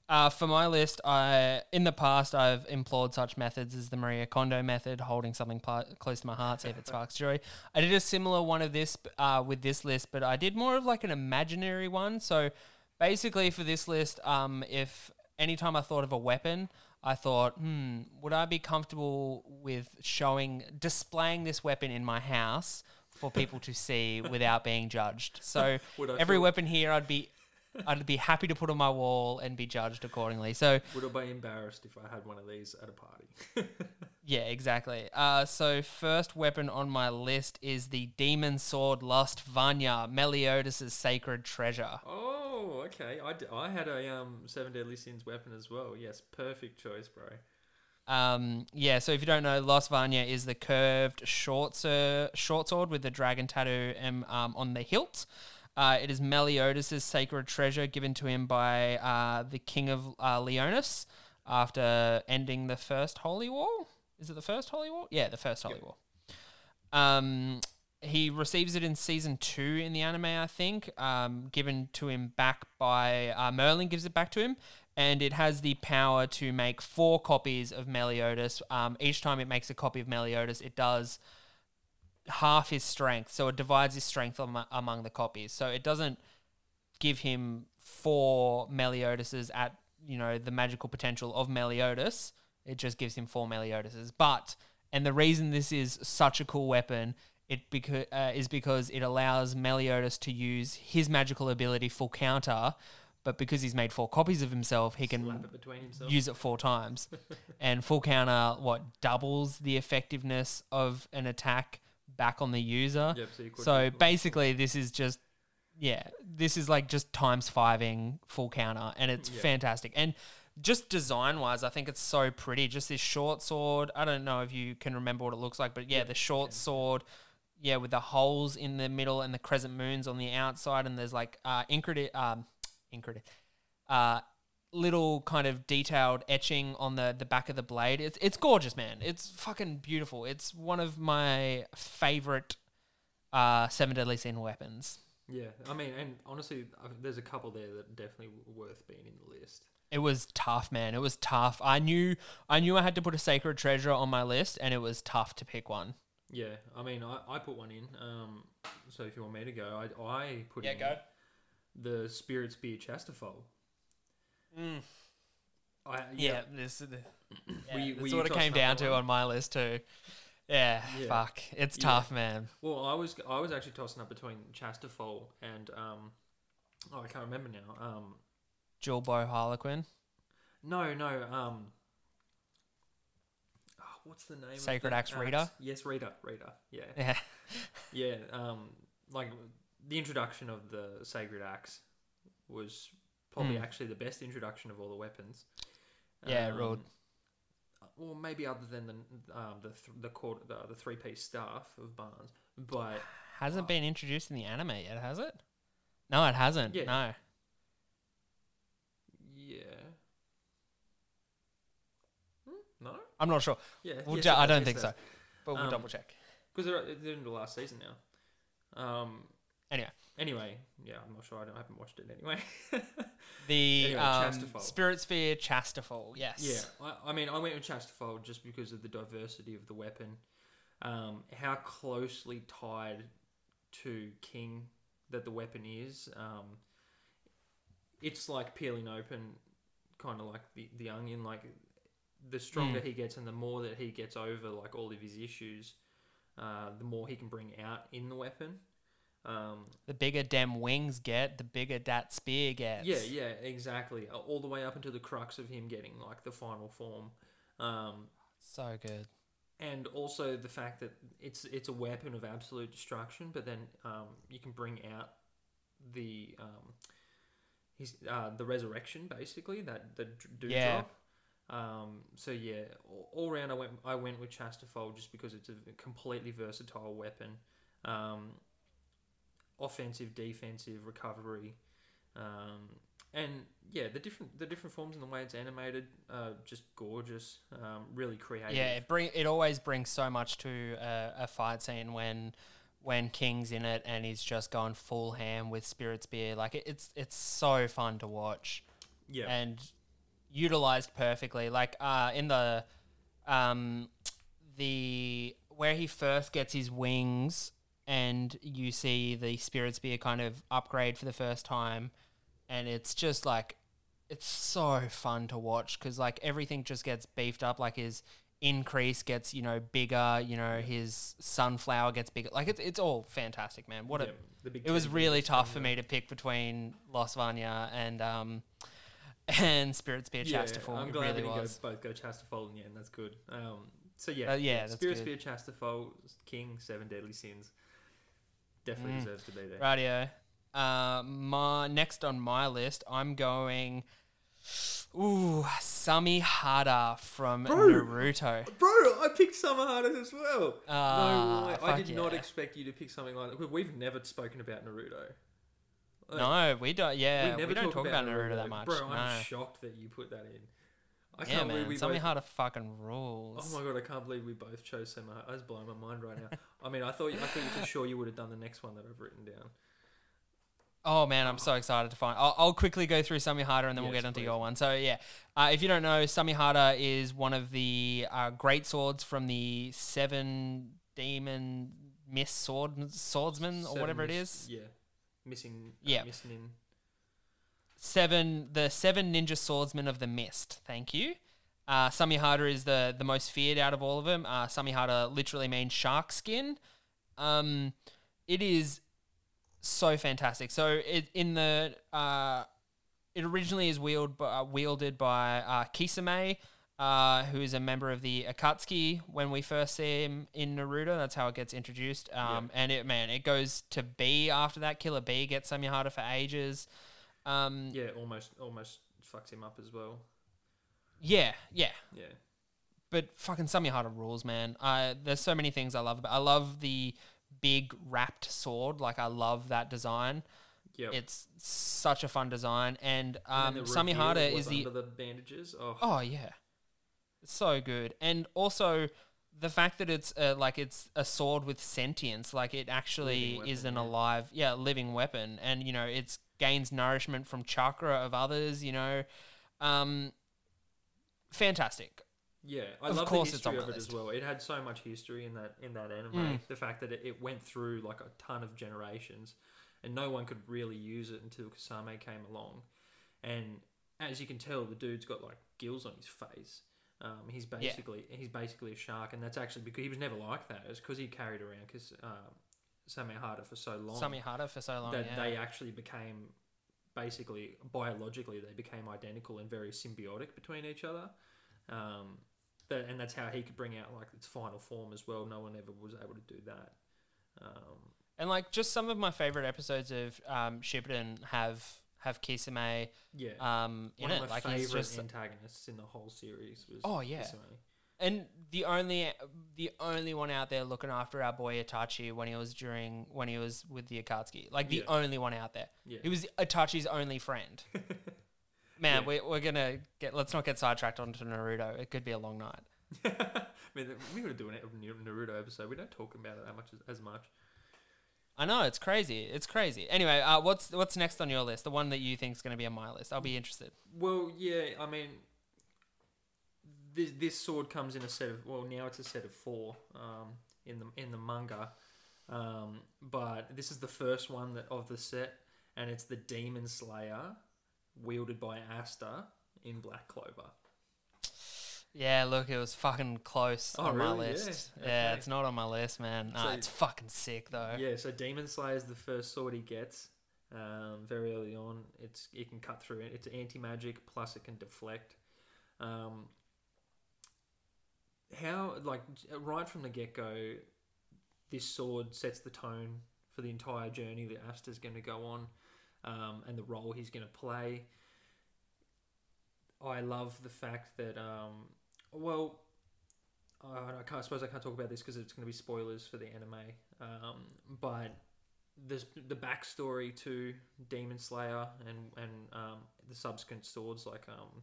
uh, for my list, I in the past I've employed such methods as the Maria Kondo method, holding something pl- close to my heart, see if it <laughs> sparks joy. I did a similar one of this uh, with this list, but I did more of like an imaginary one. So, basically, for this list, um, if anytime I thought of a weapon, I thought, hmm, would I be comfortable with showing, displaying this weapon in my house for people to see <laughs> without being judged? So, every feel- weapon here, I'd be I'd be happy to put on my wall and be judged accordingly. So Would I be embarrassed if I had one of these at a party? <laughs> yeah, exactly. Uh, so first weapon on my list is the demon sword Lust Vanya, Meliodas' sacred treasure. oh, okay. I, d- I had a um seven deadly sins weapon as well. Yes, perfect choice, bro. Um, yeah, so if you don't know, Lost Vanya is the curved short, sur- short sword with the dragon tattoo um, um, on the hilt. Uh, it is Meliodas' sacred treasure given to him by uh, the king of uh, Liones after ending the first Holy War. Is it the first Holy War? Yeah, the first Holy Yep. War. Um, he receives it in season two in the anime, I think, um, given to him back by uh, Merlin, gives it back to him, and it has the power to make four copies of Meliodas. Um, each time it makes a copy of Meliodas, it does half his strength, so it divides his strength am- among the copies. So it doesn't give him four Meliodases at you know the magical potential of Meliodas. It just gives him four Meliodases. But and the reason this is such a cool weapon, it beca- uh, is because it allows Meliodas to use his magical ability full counter, but because he's made four copies of himself, he can it himself. use it four times. <laughs> and full counter, what, doubles the effectiveness of an attack back on the user. Yep, so So basically, this is just, yeah, this is like just times fiving full counter, and it's Yeah. fantastic. And just design wise, I think it's so pretty. Just this short sword. I don't know if you can remember what it looks like, but yeah, the short sword. Yeah, with the holes in the middle and the crescent moons on the outside, and there's like uh, incredit, um, incredit, uh, little kind of detailed etching on the the back of the blade. It's it's gorgeous, man. It's fucking beautiful. It's one of my favorite uh, seven deadly sin weapons. Yeah, I mean, and honestly, there's a couple there that definitely worth being in the list. It was tough, man. It was tough. I knew I knew I had to put a sacred treasure on my list, and it was tough to pick one. Yeah, I mean, I, I put one in. Um, so if you want me to go, I, I put in the Spirit Spear Chastiefol. Mm. I, Yeah, this, this, yeah, Were you- that's were you what it came down that to on my list too. Yeah, Yeah. fuck. It's Yeah. tough, man. Well, I was I was actually tossing up between Chastiefol and um, oh, I can't remember now. Um, Jewel Bow Harlequin. no, no. Um, oh, what's the name? of Sacred the Axe Rhitta? Yes, Rhitta, Rhitta. Yeah, <laughs> Yeah. yeah. Um, like the introduction of the Sacred Axe was probably Mm. actually the best introduction of all the weapons. Yeah, it ruled. Well, maybe other than the um, the th- the, quarter, the the three piece staff of Barnes, but Hasn't been introduced in the anime yet, has it? No, it hasn't. Yeah. No. yeah. Hmm? No. I'm not sure. Yeah. We'll yes, ju- I don't think so. But we'll Um, double check. because they're, they're in the last season now. Um. Anyway. Anyway, yeah, I'm not sure. I, don't, I haven't watched it anyway. <laughs> The anyway, um. Spirit Spear Chastiefol. Yes. yeah, I, I mean, I went with Chastiefol just because of the diversity of the weapon, um, how closely tied to King that the weapon is. Um, it's like peeling open, kind of like the the onion. Like the stronger Mm. he gets, and the more that he gets over like all of his issues, uh, the more he can bring out in the weapon. Um, The bigger dem wings get, the bigger that spear gets. Yeah, yeah, exactly. All the way up into the crux of him getting like the final form, um, So good. and also the fact that it's it's a weapon of absolute destruction, but then um, you can bring out the um, his uh, the resurrection basically that the do Yeah. drop. Um, so yeah, all, all round I went I went with Chastiefol just because it's a completely versatile weapon. Um, offensive, defensive, recovery, um, and yeah, the different the different forms and the way it's animated, uh, just gorgeous, um, really creative. Yeah, it bring it always brings so much to a, a fight scene when when King's in it and he's just going full ham with Spirit Spear. Like it, it's it's so fun to watch yeah, and utilized perfectly. Like uh, in the um, the where he first gets his wings and you see the Spirit Spear kind of upgrade for the first time, and it's just like it's so fun to watch because like everything just gets beefed up. Like his increase gets you know bigger. You know his sunflower gets bigger. Like it's it's all fantastic, man. What yeah, a it was really tough for me to pick between Los Vanya and um and Spirit Spear Yeah, Chastiefol. I'm glad really was. go, both go Chastiefol in the end. That's good. Um, so yeah, Uh, yeah, Spirit good. Spear, Chastiefol, King, Seven Deadly Sins, definitely Mm. deserves to be there. Radio. Uh, my next on my list, I'm going. Ooh, Samehada from Bro. Naruto. Bro, I picked Samehada as well. Ah, no way. I fuck did not yeah. expect you to pick something like that. We've never spoken about Naruto. Like, No, we don't. Yeah, we don't talk about Naruto, that much. Bro, no. I'm shocked that you put that in. I yeah, can't man. believe we both. Samehada fucking rules. Oh my god, I can't believe we both chose Summer. That's blowing my mind right now. I mean, I thought I thought you for sure you would have done the next one that I've written down. Oh man, I'm so excited to find. I'll, I'll quickly go through Samehada and then we'll get onto please. your one. So yeah, uh, if you don't know, Samehada is one of the uh, great swords from the seven demon mist sword swordsman or Seven whatever it miss- Yeah, missing. Uh, Yeah. missing in. Seven, the seven ninja swordsmen of the mist. Thank you. Uh, Samehada is the the most feared out of all of them. Uh, Samehada literally means shark skin. Um, it is so fantastic. So it in the uh, it originally is wielded by, uh, wielded by uh, Kisame, uh, who is a member of the Akatsuki. When we first see him in Naruto, that's how it gets introduced. Um, And it man, it goes to B after that. Killer B gets Samehada for ages. Um, Yeah, almost almost fucks him up as well. Yeah, yeah. Yeah. but fucking Samehada rules, man. Uh, there's so many things I love about. I love the big wrapped sword. Like I love that design. Yep. It's such a fun design, and um, And then the Samehada is the the bandages. Oh, oh yeah, it's so good, and also the fact that it's uh, like it's a sword with sentience, like it actually is an yeah. alive, yeah, living weapon, and you know it's gains nourishment from chakra of others. You know, um, fantastic. Yeah, I Of love course the it's on history my of it list. as well. It had so much history in that in that anime. Mm. The fact that it, it went through like a ton of generations, and no one could really use it until Kisame came along. And as you can tell, the dude's got like gills on his face. Um, he's basically he's basically a shark, and that's actually because he was never like that. It's because he carried around because um, Samehada for so long Samehada for so long. that yeah. they actually became basically biologically they became identical and very symbiotic between each other. Um, that, and that's how he could bring out like its final form as well. No one ever was able to do that. Um, And like just some of my favorite episodes of um, Shippuden have have Kisame yeah, um, in one it. of my Like favorite just antagonists in the whole series was. Oh, yeah. Kisame. and the only the only one out there looking after our boy Itachi when he was during when he was with the Akatsuki. Like the Yeah. only one out there. Yeah. He was Itachi's only friend. <laughs> Man, Yeah. we, we're gonna get. Let's not get sidetracked onto Naruto. It could be a long night. <laughs> I mean, we would do an Naruto episode. We don't talk about it that much as, as much. I know it's crazy. It's crazy. Anyway, uh, what's what's next on your list? The one that you think is going to be on my list. I'll be interested. Well, yeah, I mean, this this sword comes in a set of well now it's a set of four um, in the in the manga, um, but this is the first one that of the set, and it's the Demon Slayer, wielded by Asta in Black Clover. Yeah, look, it was fucking close Oh, on my really? Yeah, list. Yeah, okay. it's not on my list, man. Nah, So- it's fucking sick though. Yeah, so Demon Slayer is the first sword he gets. Um, very early on, it's it can cut through. It's anti magic plus it can deflect. Um, how like right from the get go, this sword sets the tone for the entire journey that Asta's going to go on, um, and the role he's going to play. I love the fact that um, well, I, can't, I suppose I can't talk about this because it's going to be spoilers for the anime. Um, but there's the backstory to Demon Slayer and and um, the subsequent swords like um,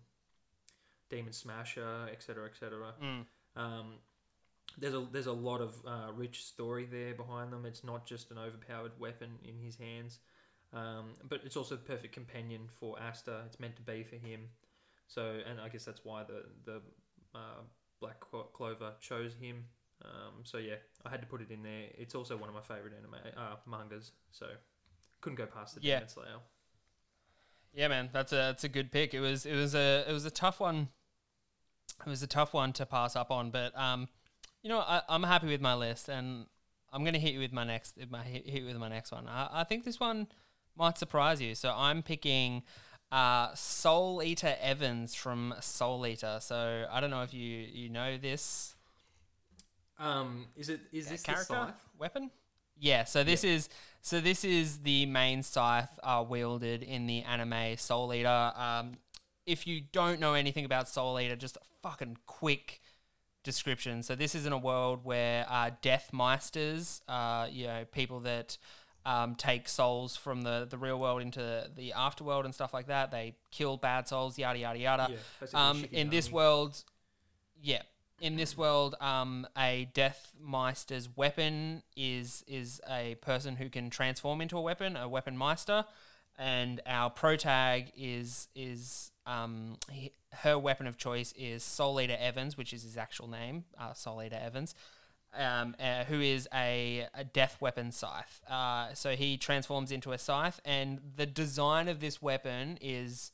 Demon Smasher, etc., etc. Mm. Um, there's a there's a lot of uh, rich story there behind them. It's not just an overpowered weapon in his hands, um, but it's also the perfect companion for Asta. It's meant to be for him. So, and I guess that's why the the uh, Black Clover chose him. Um, so yeah, I had to put it in there. It's also one of my favorite anime uh, mangas. So couldn't go past the Yeah. Demon Slayer. Yeah, man, that's a that's a good pick. It was it was a it was a tough one. It was a tough one to pass up on, but um, you know, I, I'm happy with my list, and I'm gonna hit you with my next my hit hit you with my next one. I, I think this one might surprise you. So I'm picking uh, Soul Eater Evans from Soul Eater. So I don't know if you you know this Um, is it is this character weapon. Yeah, so this is so this is the main scythe uh, wielded in the anime Soul Eater. Um, if you don't know anything about Soul Eater, just a fucking quick description. So this is in a world where uh, death meisters, uh, you know, people that um, take souls from the, the real world into the afterworld and stuff like that. They kill bad souls, yada yada yada. Yeah, Um, in this world, yeah, in this world, um, a death meister's weapon is is a person who can transform into a weapon, a weapon meister, and our protag is is um, he, her weapon of choice is Soul Eater Evans, which is his actual name, uh, Soul Eater Evans. Um, uh, who is a, a death weapon scythe. Uh, so he transforms into a scythe, and the design of this weapon is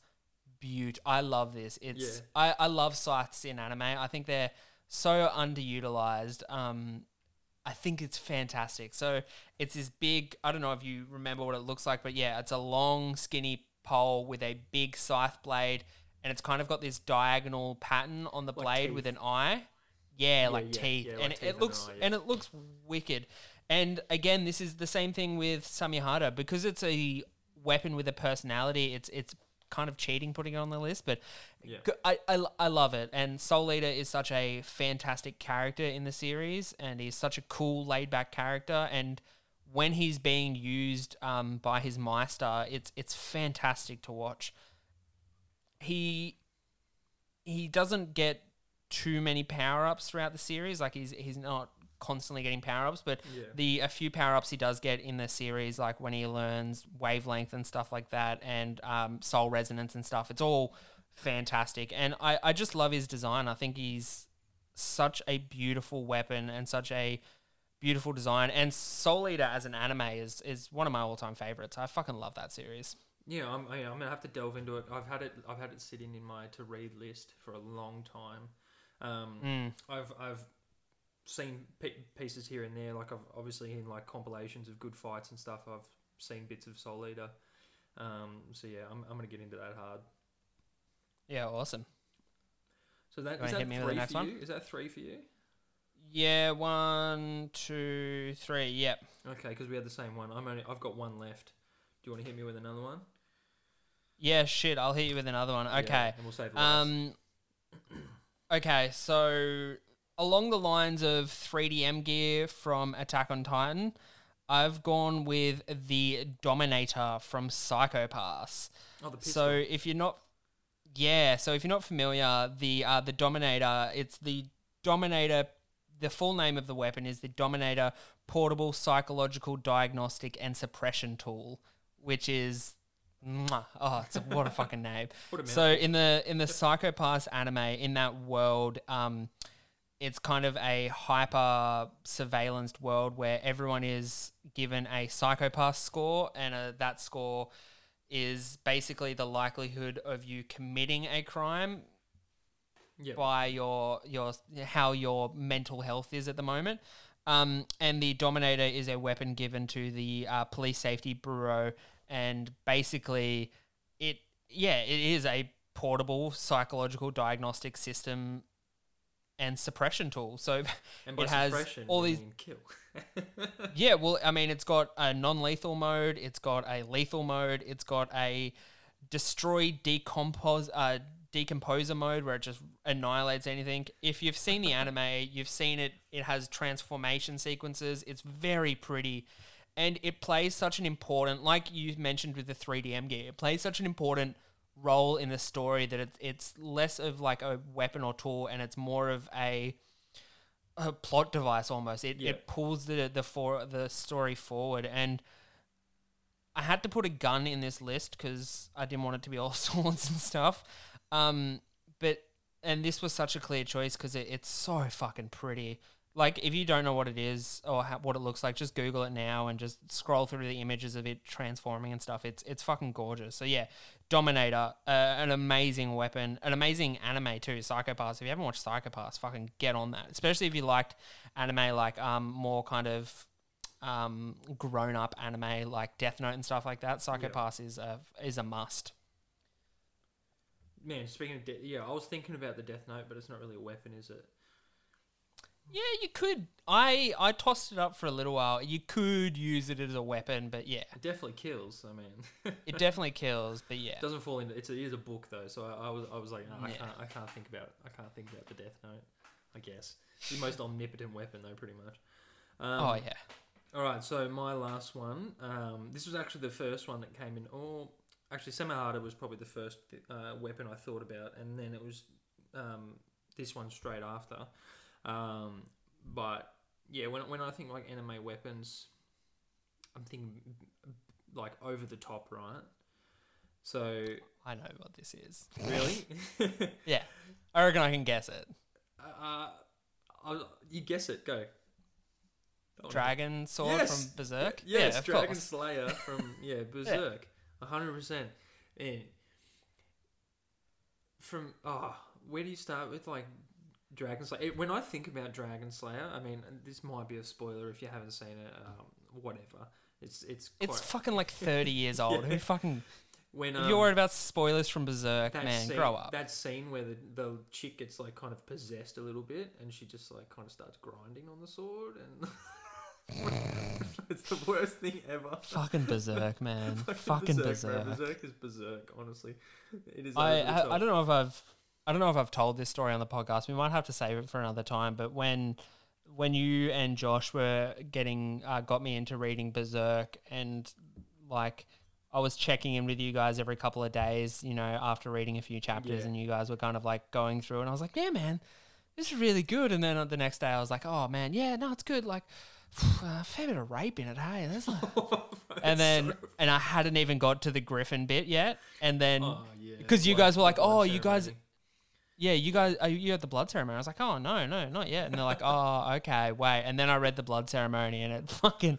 beaut. I love this. It's Yeah. I, I love scythes in anime. I think they're so underutilized. Um, I think it's fantastic. So it's this big. I don't know if you remember what it looks like, but yeah, it's a long, skinny pole with a big scythe blade, and it's kind of got this diagonal pattern on the Like blade teeth. with an eye. Yeah, like yeah, teeth, yeah, like and teeth it looks and it looks wicked. And again, this is the same thing with Samehada because it's a weapon with a personality. It's it's kind of cheating putting it on the list, but Yeah. I love it. And Soul Eater is such a fantastic character in the series, and he's such a cool, laid back character. And when he's being used um, by his Meister, it's it's fantastic to watch. He he doesn't get too many power ups throughout the series. Like he's he's not constantly getting power ups, but Yeah. the a few power ups he does get in the series, like when he learns wavelength and stuff like that, and um, soul resonance and stuff, it's all fantastic. And I I just love his design. I think he's such a beautiful weapon and such a beautiful design. And Soul Eater as an anime is is one of my all time favorites. I fucking love that series. Yeah, I'm, I, I'm gonna have to delve into it. I've had it. I've had it sitting in my to read list for a long time. Um, Mm. I've I've seen pe- pieces here and there. Like I've obviously in like compilations of good fights and stuff. I've seen bits of Soul Eater. Um, so yeah, I'm, I'm gonna get into that hard. Yeah, awesome. So that is that hit me with the three for one? you? Is that three for you? Yeah, one, two, three. Yep. Okay, because we had the same one. I'm only I've got one left. Do you want to hit me with another one? Yeah, shit. I'll hit you with another one. Yeah, Okay. and we'll save the last. Um. Okay, so along the lines of 3DM gear from Attack on Titan, I've gone with the Dominator from Psycho Pass. oh, the pistol. So if you're not, yeah, so if you're not familiar, the uh, the Dominator, it's the Dominator. The full name of the weapon is the Dominator Portable Psychological Diagnostic and Suppression Tool, which is, mwah, oh, it's a, what a <laughs> fucking name. A So in the in the Psycho Pass anime, in that world, um, it's kind of a hyper surveillanced world where everyone is given a psychopath score, and uh that score is basically the likelihood of you committing a crime Yep. by your your how your mental health is at the moment. Um, and the Dominator is a weapon given to the uh, Police Safety Bureau, and basically, it yeah, it is a portable psychological diagnostic system and suppression tool. So <laughs> and by it has suppression, all these kill. <laughs> yeah, well, I mean, it's got a non-lethal mode, it's got a lethal mode, it's got a destroy decompose uh, decomposer mode where it just annihilates anything. If you've seen the <laughs> anime, you've seen it. It has transformation sequences. It's very pretty, and it plays such an important, like you mentioned with the 3DM gear, it plays such an important role in the story that it's it's less of like a weapon or tool, and it's more of a a plot device almost. It Yeah. it pulls the the for the story forward, and I had to put a gun in this list because I didn't want it to be all <laughs> swords and stuff. Um, but and this was such a clear choice because it, it's so fucking pretty. Like if you don't know what it is or how, what it looks like, just Google it now and just scroll through the images of it transforming and stuff. It's it's fucking gorgeous. So yeah, Dominator, uh, an amazing weapon, an amazing anime too. Psycho Pass. If you haven't watched Psycho Pass, fucking get on that. Especially if you liked anime like um more kind of um grown up anime like Death Note and stuff like that. Psycho Pass is a is a must. Man, speaking of death, yeah, I was thinking about the Death Note, but it's not really a weapon, is it? Yeah, you could. I I tossed it up for a little while. You could use it as a weapon, but yeah, It definitely kills. I mean, <laughs> it definitely kills. But yeah, it doesn't fall into. It's a, it is a book though, so I, I was I was like, no, I Yeah. can't I can't think about I can't think about the Death Note. I guess the most omnipotent weapon though, pretty much. Um, oh yeah, All right, so my last one. Um, this was actually the first one that came in. Or actually, Samehada was probably the first uh, weapon I thought about, and then it was um, this one straight after. Um, but yeah, when when I think like anime weapons, I'm thinking like over the top, right? So I know what this is. really, <laughs> Yeah, I reckon I can guess it. uh, I, you guess it. Go. Dragon sword Yes. from Berserk. Yes, yeah, Dragon course. Slayer from <laughs> yeah Berserk, a hundred percent. And from ah, where do you start with like Dragon Slayer? When I think about Dragon Slayer, I mean this might be a spoiler if you haven't seen it. Um, whatever, it's it's It's fucking like <laughs> thirty years old. Who fucking when If um, you're worried about spoilers from Berserk, man, scene, grow up. That scene where the, the chick gets like kind of possessed a little bit, and she just like kind of starts grinding on the sword, and <laughs> it's the worst thing ever. Fucking Berserk, <laughs> man. Fucking berserk, Berserk. Berserk is berserk. Honestly, it is. I, I I don't know if I've I don't know if I've told this story on the podcast. We might have to save it for another time. But when when you and Josh were getting uh, got me into reading Berserk and like I was checking in with you guys every couple of days, you know, after reading a few chapters, Yeah. and you guys were kind of like going through, and I was like, yeah, man, this is really good. And then uh, the next day, I was like, oh man, yeah, no, it's good. Like. <sighs> A fair bit of rape in it, hey. There's a... <laughs> and then, and I hadn't even got to the Griffith bit yet, and then Oh, yeah. because you Blood- guys were like, "Oh, you guys. Yeah, you guys, are you at the blood ceremony?" I was like, "Oh, no, no, not yet." And they're like, "Oh, <laughs> okay, wait." And then I read the blood ceremony, and it <laughs> fucking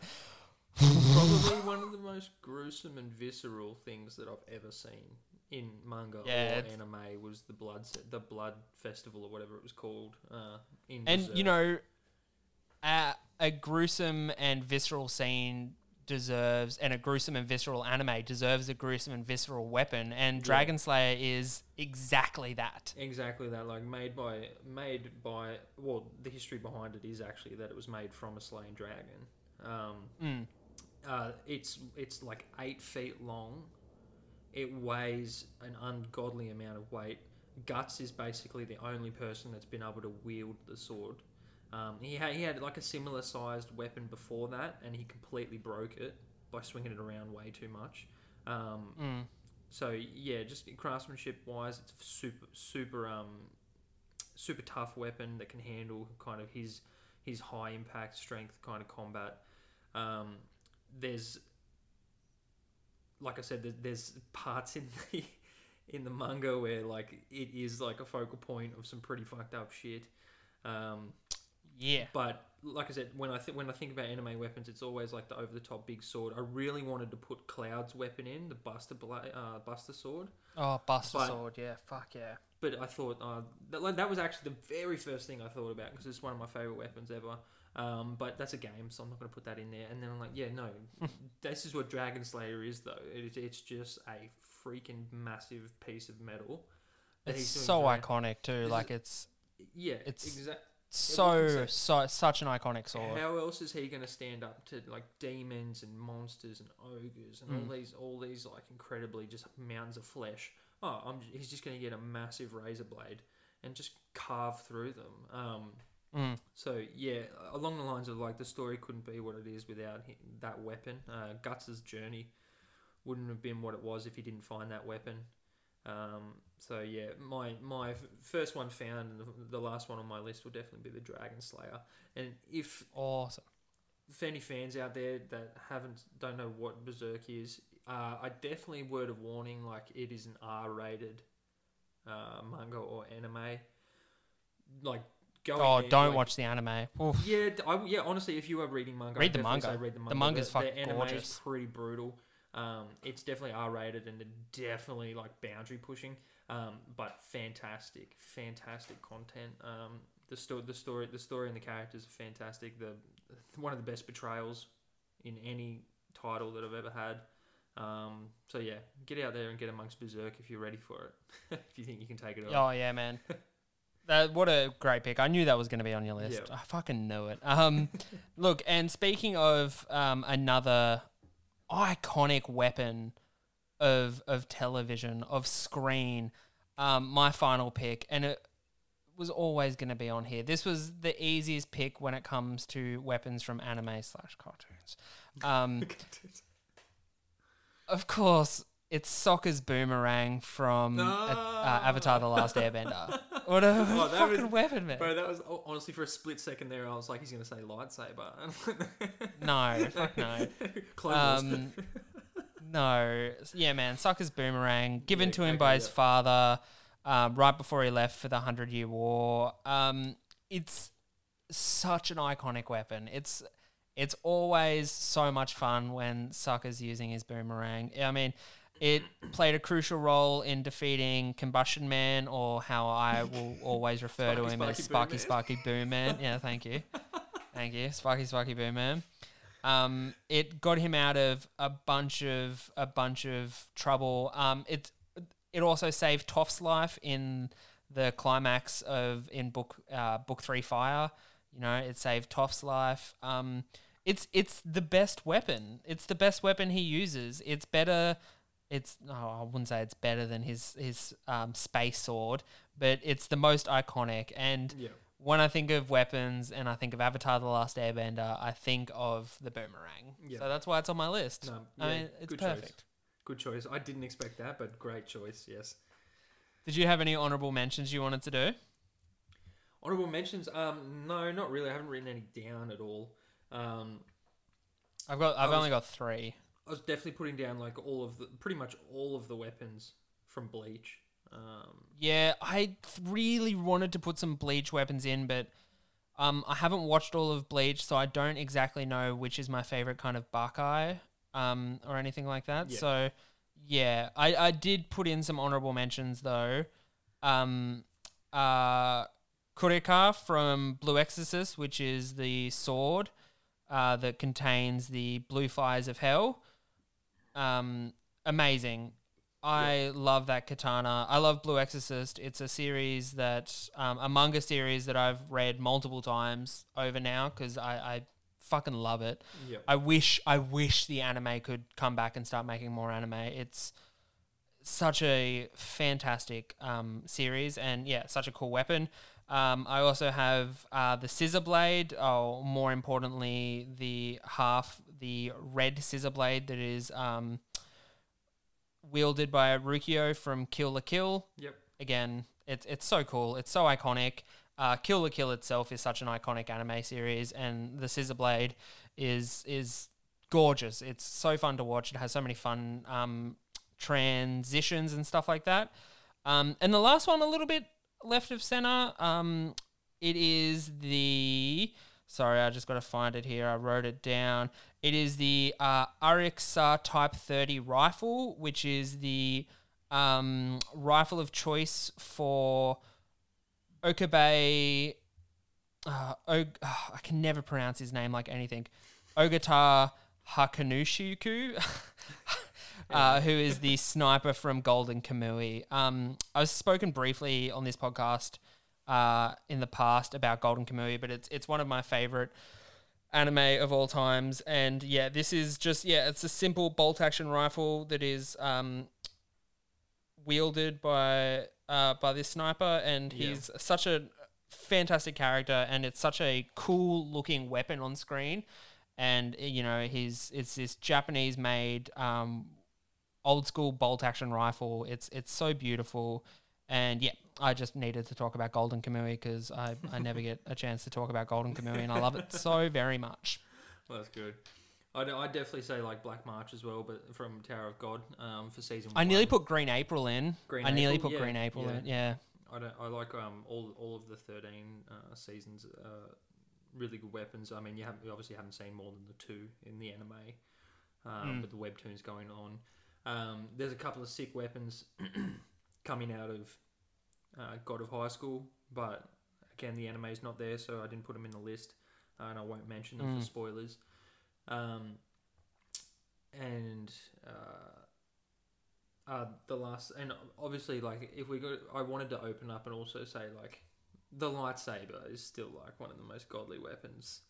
probably one of the most gruesome and visceral things that I've ever seen in manga Yeah, or it's- anime was the blood se- the blood festival or whatever it was called. Uh, in and Berserk. you know, a, a gruesome and visceral scene deserves, and a gruesome and visceral anime deserves a gruesome and visceral weapon, and Dragon Slayer is exactly that. exactly that, like made by made by well, the history behind it is actually that it was made from a slain dragon. Um, Mm. uh, it's it's like eight feet long. It weighs an ungodly amount of weight. Guts is basically the only person that's been able to wield the sword. Um, he had he had like a similar sized weapon before that, and he completely broke it by swinging it around way too much. Um, Mm. so yeah, just craftsmanship wise, it's super super um super tough weapon that can handle kind of his his high impact strength kind of combat. Um, there's like I said, there's parts in the <laughs> in the manga where like it is like a focal point of some pretty fucked up shit. Um, Yeah. but like I said, when I th- when I think about anime weapons, it's always like the over the top big sword. I really wanted to put Cloud's weapon in the Buster Bla- uh, Buster sword, Oh, Buster But- Sword. Yeah. Fuck yeah. but I thought uh, that, like, that was actually the very first thing I thought about because it's one of my favorite weapons ever. Um, but that's a game, so I'm not going to put that in there. And then I'm like, yeah, no, <laughs> this is what Dragon Slayer is, though. It, it's just a freaking massive piece of metal. It's so iconic too. This Like is- it's Yeah, it's- exactly. So so such an iconic sword. How else is he going to stand up to like demons and monsters and ogres and Mm. all these all these like incredibly just mountains of flesh? Oh, I'm, he's just going to get a massive razor blade and just carve through them. Um, Mm. so yeah, along the lines of like the story couldn't be what it is without that weapon. Uh, Guts's journey wouldn't have been what it was if he didn't find that weapon. Um, so yeah, my my first one found and the, last one on my list will definitely be the Dragon Slayer. And if Awesome. for any fans out there that haven't don't know what Berserk is, uh, I definitely word of warning like it is an R-rated uh, manga or anime. Like going Oh, there, don't like- watch the anime. Oof. Yeah, I, yeah. Honestly, if you are reading manga, Read the manga. Read the manga. The manga's The- fucking the anime gorgeous. is pretty brutal. Um, it's definitely R-rated and definitely like boundary pushing. Um, but fantastic, fantastic content. Um, the story, the story, the story, and the characters are fantastic. The one of the best betrayals in any title that I've ever had. Um, so yeah, get out there and get amongst Berserk if you're ready for it. <laughs> if you think you can take it on. Oh yeah, man. <laughs> That what a great pick. I knew that was going to be on your list. Yeah. I fucking knew it. Um, <laughs> look, and speaking of um, another iconic weapon of of television of screen, um, my final pick, and it was always going to be on here. This was the easiest pick when it comes to weapons from anime slash cartoons. <laughs> Um, of course, it's Sokka's boomerang from uh, uh, Avatar: The Last Airbender. <laughs> What a Oh, <laughs> fucking was- weapon, man! Bro, that was oh, honestly for a split second there. I was like, he's gonna say lightsaber. <laughs> No, fuck no. Um, no, yeah, man. Sokka's boomerang given Yeah, to him okay, by his yeah. father um, right before he left for the Hundred Year War. Um, it's such an iconic weapon. It's it's always so much fun when Sokka's using his boomerang. I mean, it played a crucial role in defeating Combustion Man, or how I will <laughs> always refer to Sparky him as Sparky Sparky Boom Man. Sparky Boom Man. Yeah, thank you, <laughs> thank you, Sparky Sparky Boom Man. Um, it got him out of a bunch of a bunch of trouble. Um, it it also saved Toph's life in the climax of in book uh, book three fire. You know, it saved Toph's life. Um, it's it's the best weapon. It's the best weapon he uses. It's better. It's oh, I wouldn't say it's better than his his um, space sword, but it's the most iconic. And Yeah. when I think of weapons and I think of Avatar: The Last Airbender, I think of the boomerang. Yeah. So that's why it's on my list. No, I yeah, mean, it's good choice. Good choice. I didn't expect that, but great choice. Yes. Did you have any honorable mentions you wanted to do? Honorable mentions? Um, no, not really. I haven't written any down at all. Um, I've got. I've I was- only got three. I was definitely putting down like all of the, pretty much all of the weapons from Bleach. Um, Yeah, I really wanted to put some Bleach weapons in, but um, I haven't watched all of Bleach, so I don't exactly know which is my favorite kind of Bankai um, or anything like that. Yeah. So, yeah, I, I did put in some honorable mentions though. Um, uh, Kurikara from Blue Exorcist, which is the sword uh, that contains the blue fires of hell. Um, amazing. I love that katana. I love Blue Exorcist. It's a series that, um, a manga series that I've read multiple times over now because I, I fucking love it. yeah. I wish, I wish the anime could come back and start making more anime. It's such a fantastic um, series and yeah, such a cool weapon. Um, I also have uh, the scissor blade, or more importantly, the half, the red scissor blade that is um, wielded by Ryuko from Kill la Kill. Yep. Again, it's it's so cool. It's so iconic. Uh, Kill la Kill itself is such an iconic anime series, and the scissor blade is is gorgeous. It's so fun to watch. It has so many fun um, transitions and stuff like that. Um, and the last one, a little bit left of center. Um, it is the. Sorry, I just got to find it here. I wrote it down. It is the uh, Arisaka Type 30 rifle, which is the um, rifle of choice for Okabe. Uh, Og- I can never pronounce his name like anything. Ogata Hakanushiku, <laughs> uh, who is the sniper from Golden Kamui. Um, I've spoken briefly on this podcast uh, in the past about Golden Kamui, but it's it's one of my favorite anime of all times. And yeah, this is just yeah, it's a simple bolt action rifle that is um, wielded by uh, by this sniper, and Yeah. he's such a fantastic character, and it's such a cool looking weapon on screen. And you know, he's it's this Japanese made um, old school bolt action rifle. It's it's so beautiful. And yeah, I just needed to talk about Golden Kamui because I, I never get a chance to talk about Golden Kamui, and I love it so very much. Well, that's good. I'd, I'd definitely say like Black March as well, but from Tower of God um, for season. One. I nearly put Green April in. Green I nearly put yeah, Green April yeah. in. Yeah. I don't. I like um all all of the thirteen uh, seasons. Uh, really good weapons. I mean, you have you obviously haven't seen more than the two in the anime, um, Mm. with the webtoons going on. Um, there's a couple of sick weapons coming out of uh, God of High School, but again, the anime is not there, so I didn't put them in the list, uh, and I won't mention them Mm. for spoilers. Um, and uh, uh, the last, and obviously, like if we go, I wanted to open up and also say like the lightsaber is still like one of the most godly weapons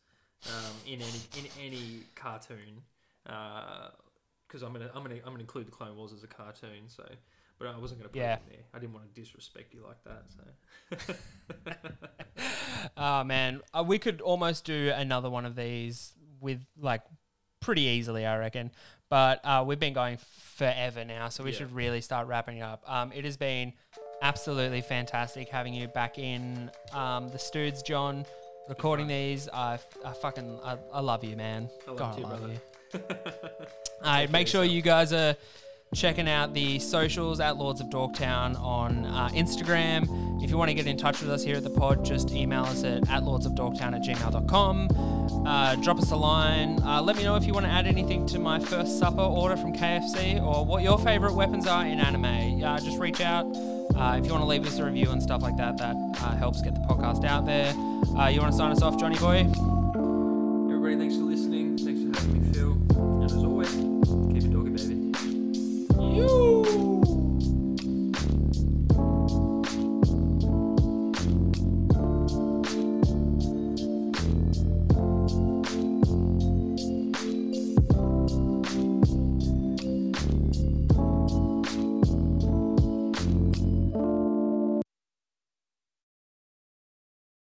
um, in any in any cartoon. Because I'm gonna I'm gonna I'm gonna include the Clone Wars as a cartoon, so. But I wasn't gonna put Yeah. it in there. I didn't want to disrespect you like that. So Oh <laughs> man, uh, we could almost do another one of these with like pretty easily, I reckon. But uh, we've been going forever now, so we Yeah. should really start wrapping it up. Um, it has been absolutely fantastic having you back in um, the studs, John. Recording these, I, I fucking I, I love you, man. I love God, you, I love brother. you. <laughs> All right, make sure you guys are checking out the socials at Lords of Dorktown on uh, Instagram. If you want to get in touch with us here at the pod, just email us at, at lordsofdorktown at gmail.com. Uh, drop us a line. Uh, let me know if you want to add anything to my first supper order from KFC or what your favorite weapons are in anime. Uh, just reach out. Uh, if you want to leave us a review and stuff like that, that uh, helps get the podcast out there. Uh, you want to sign us off, Johnny Boy? Everybody. Thanks for listening. Thanks for having me. You.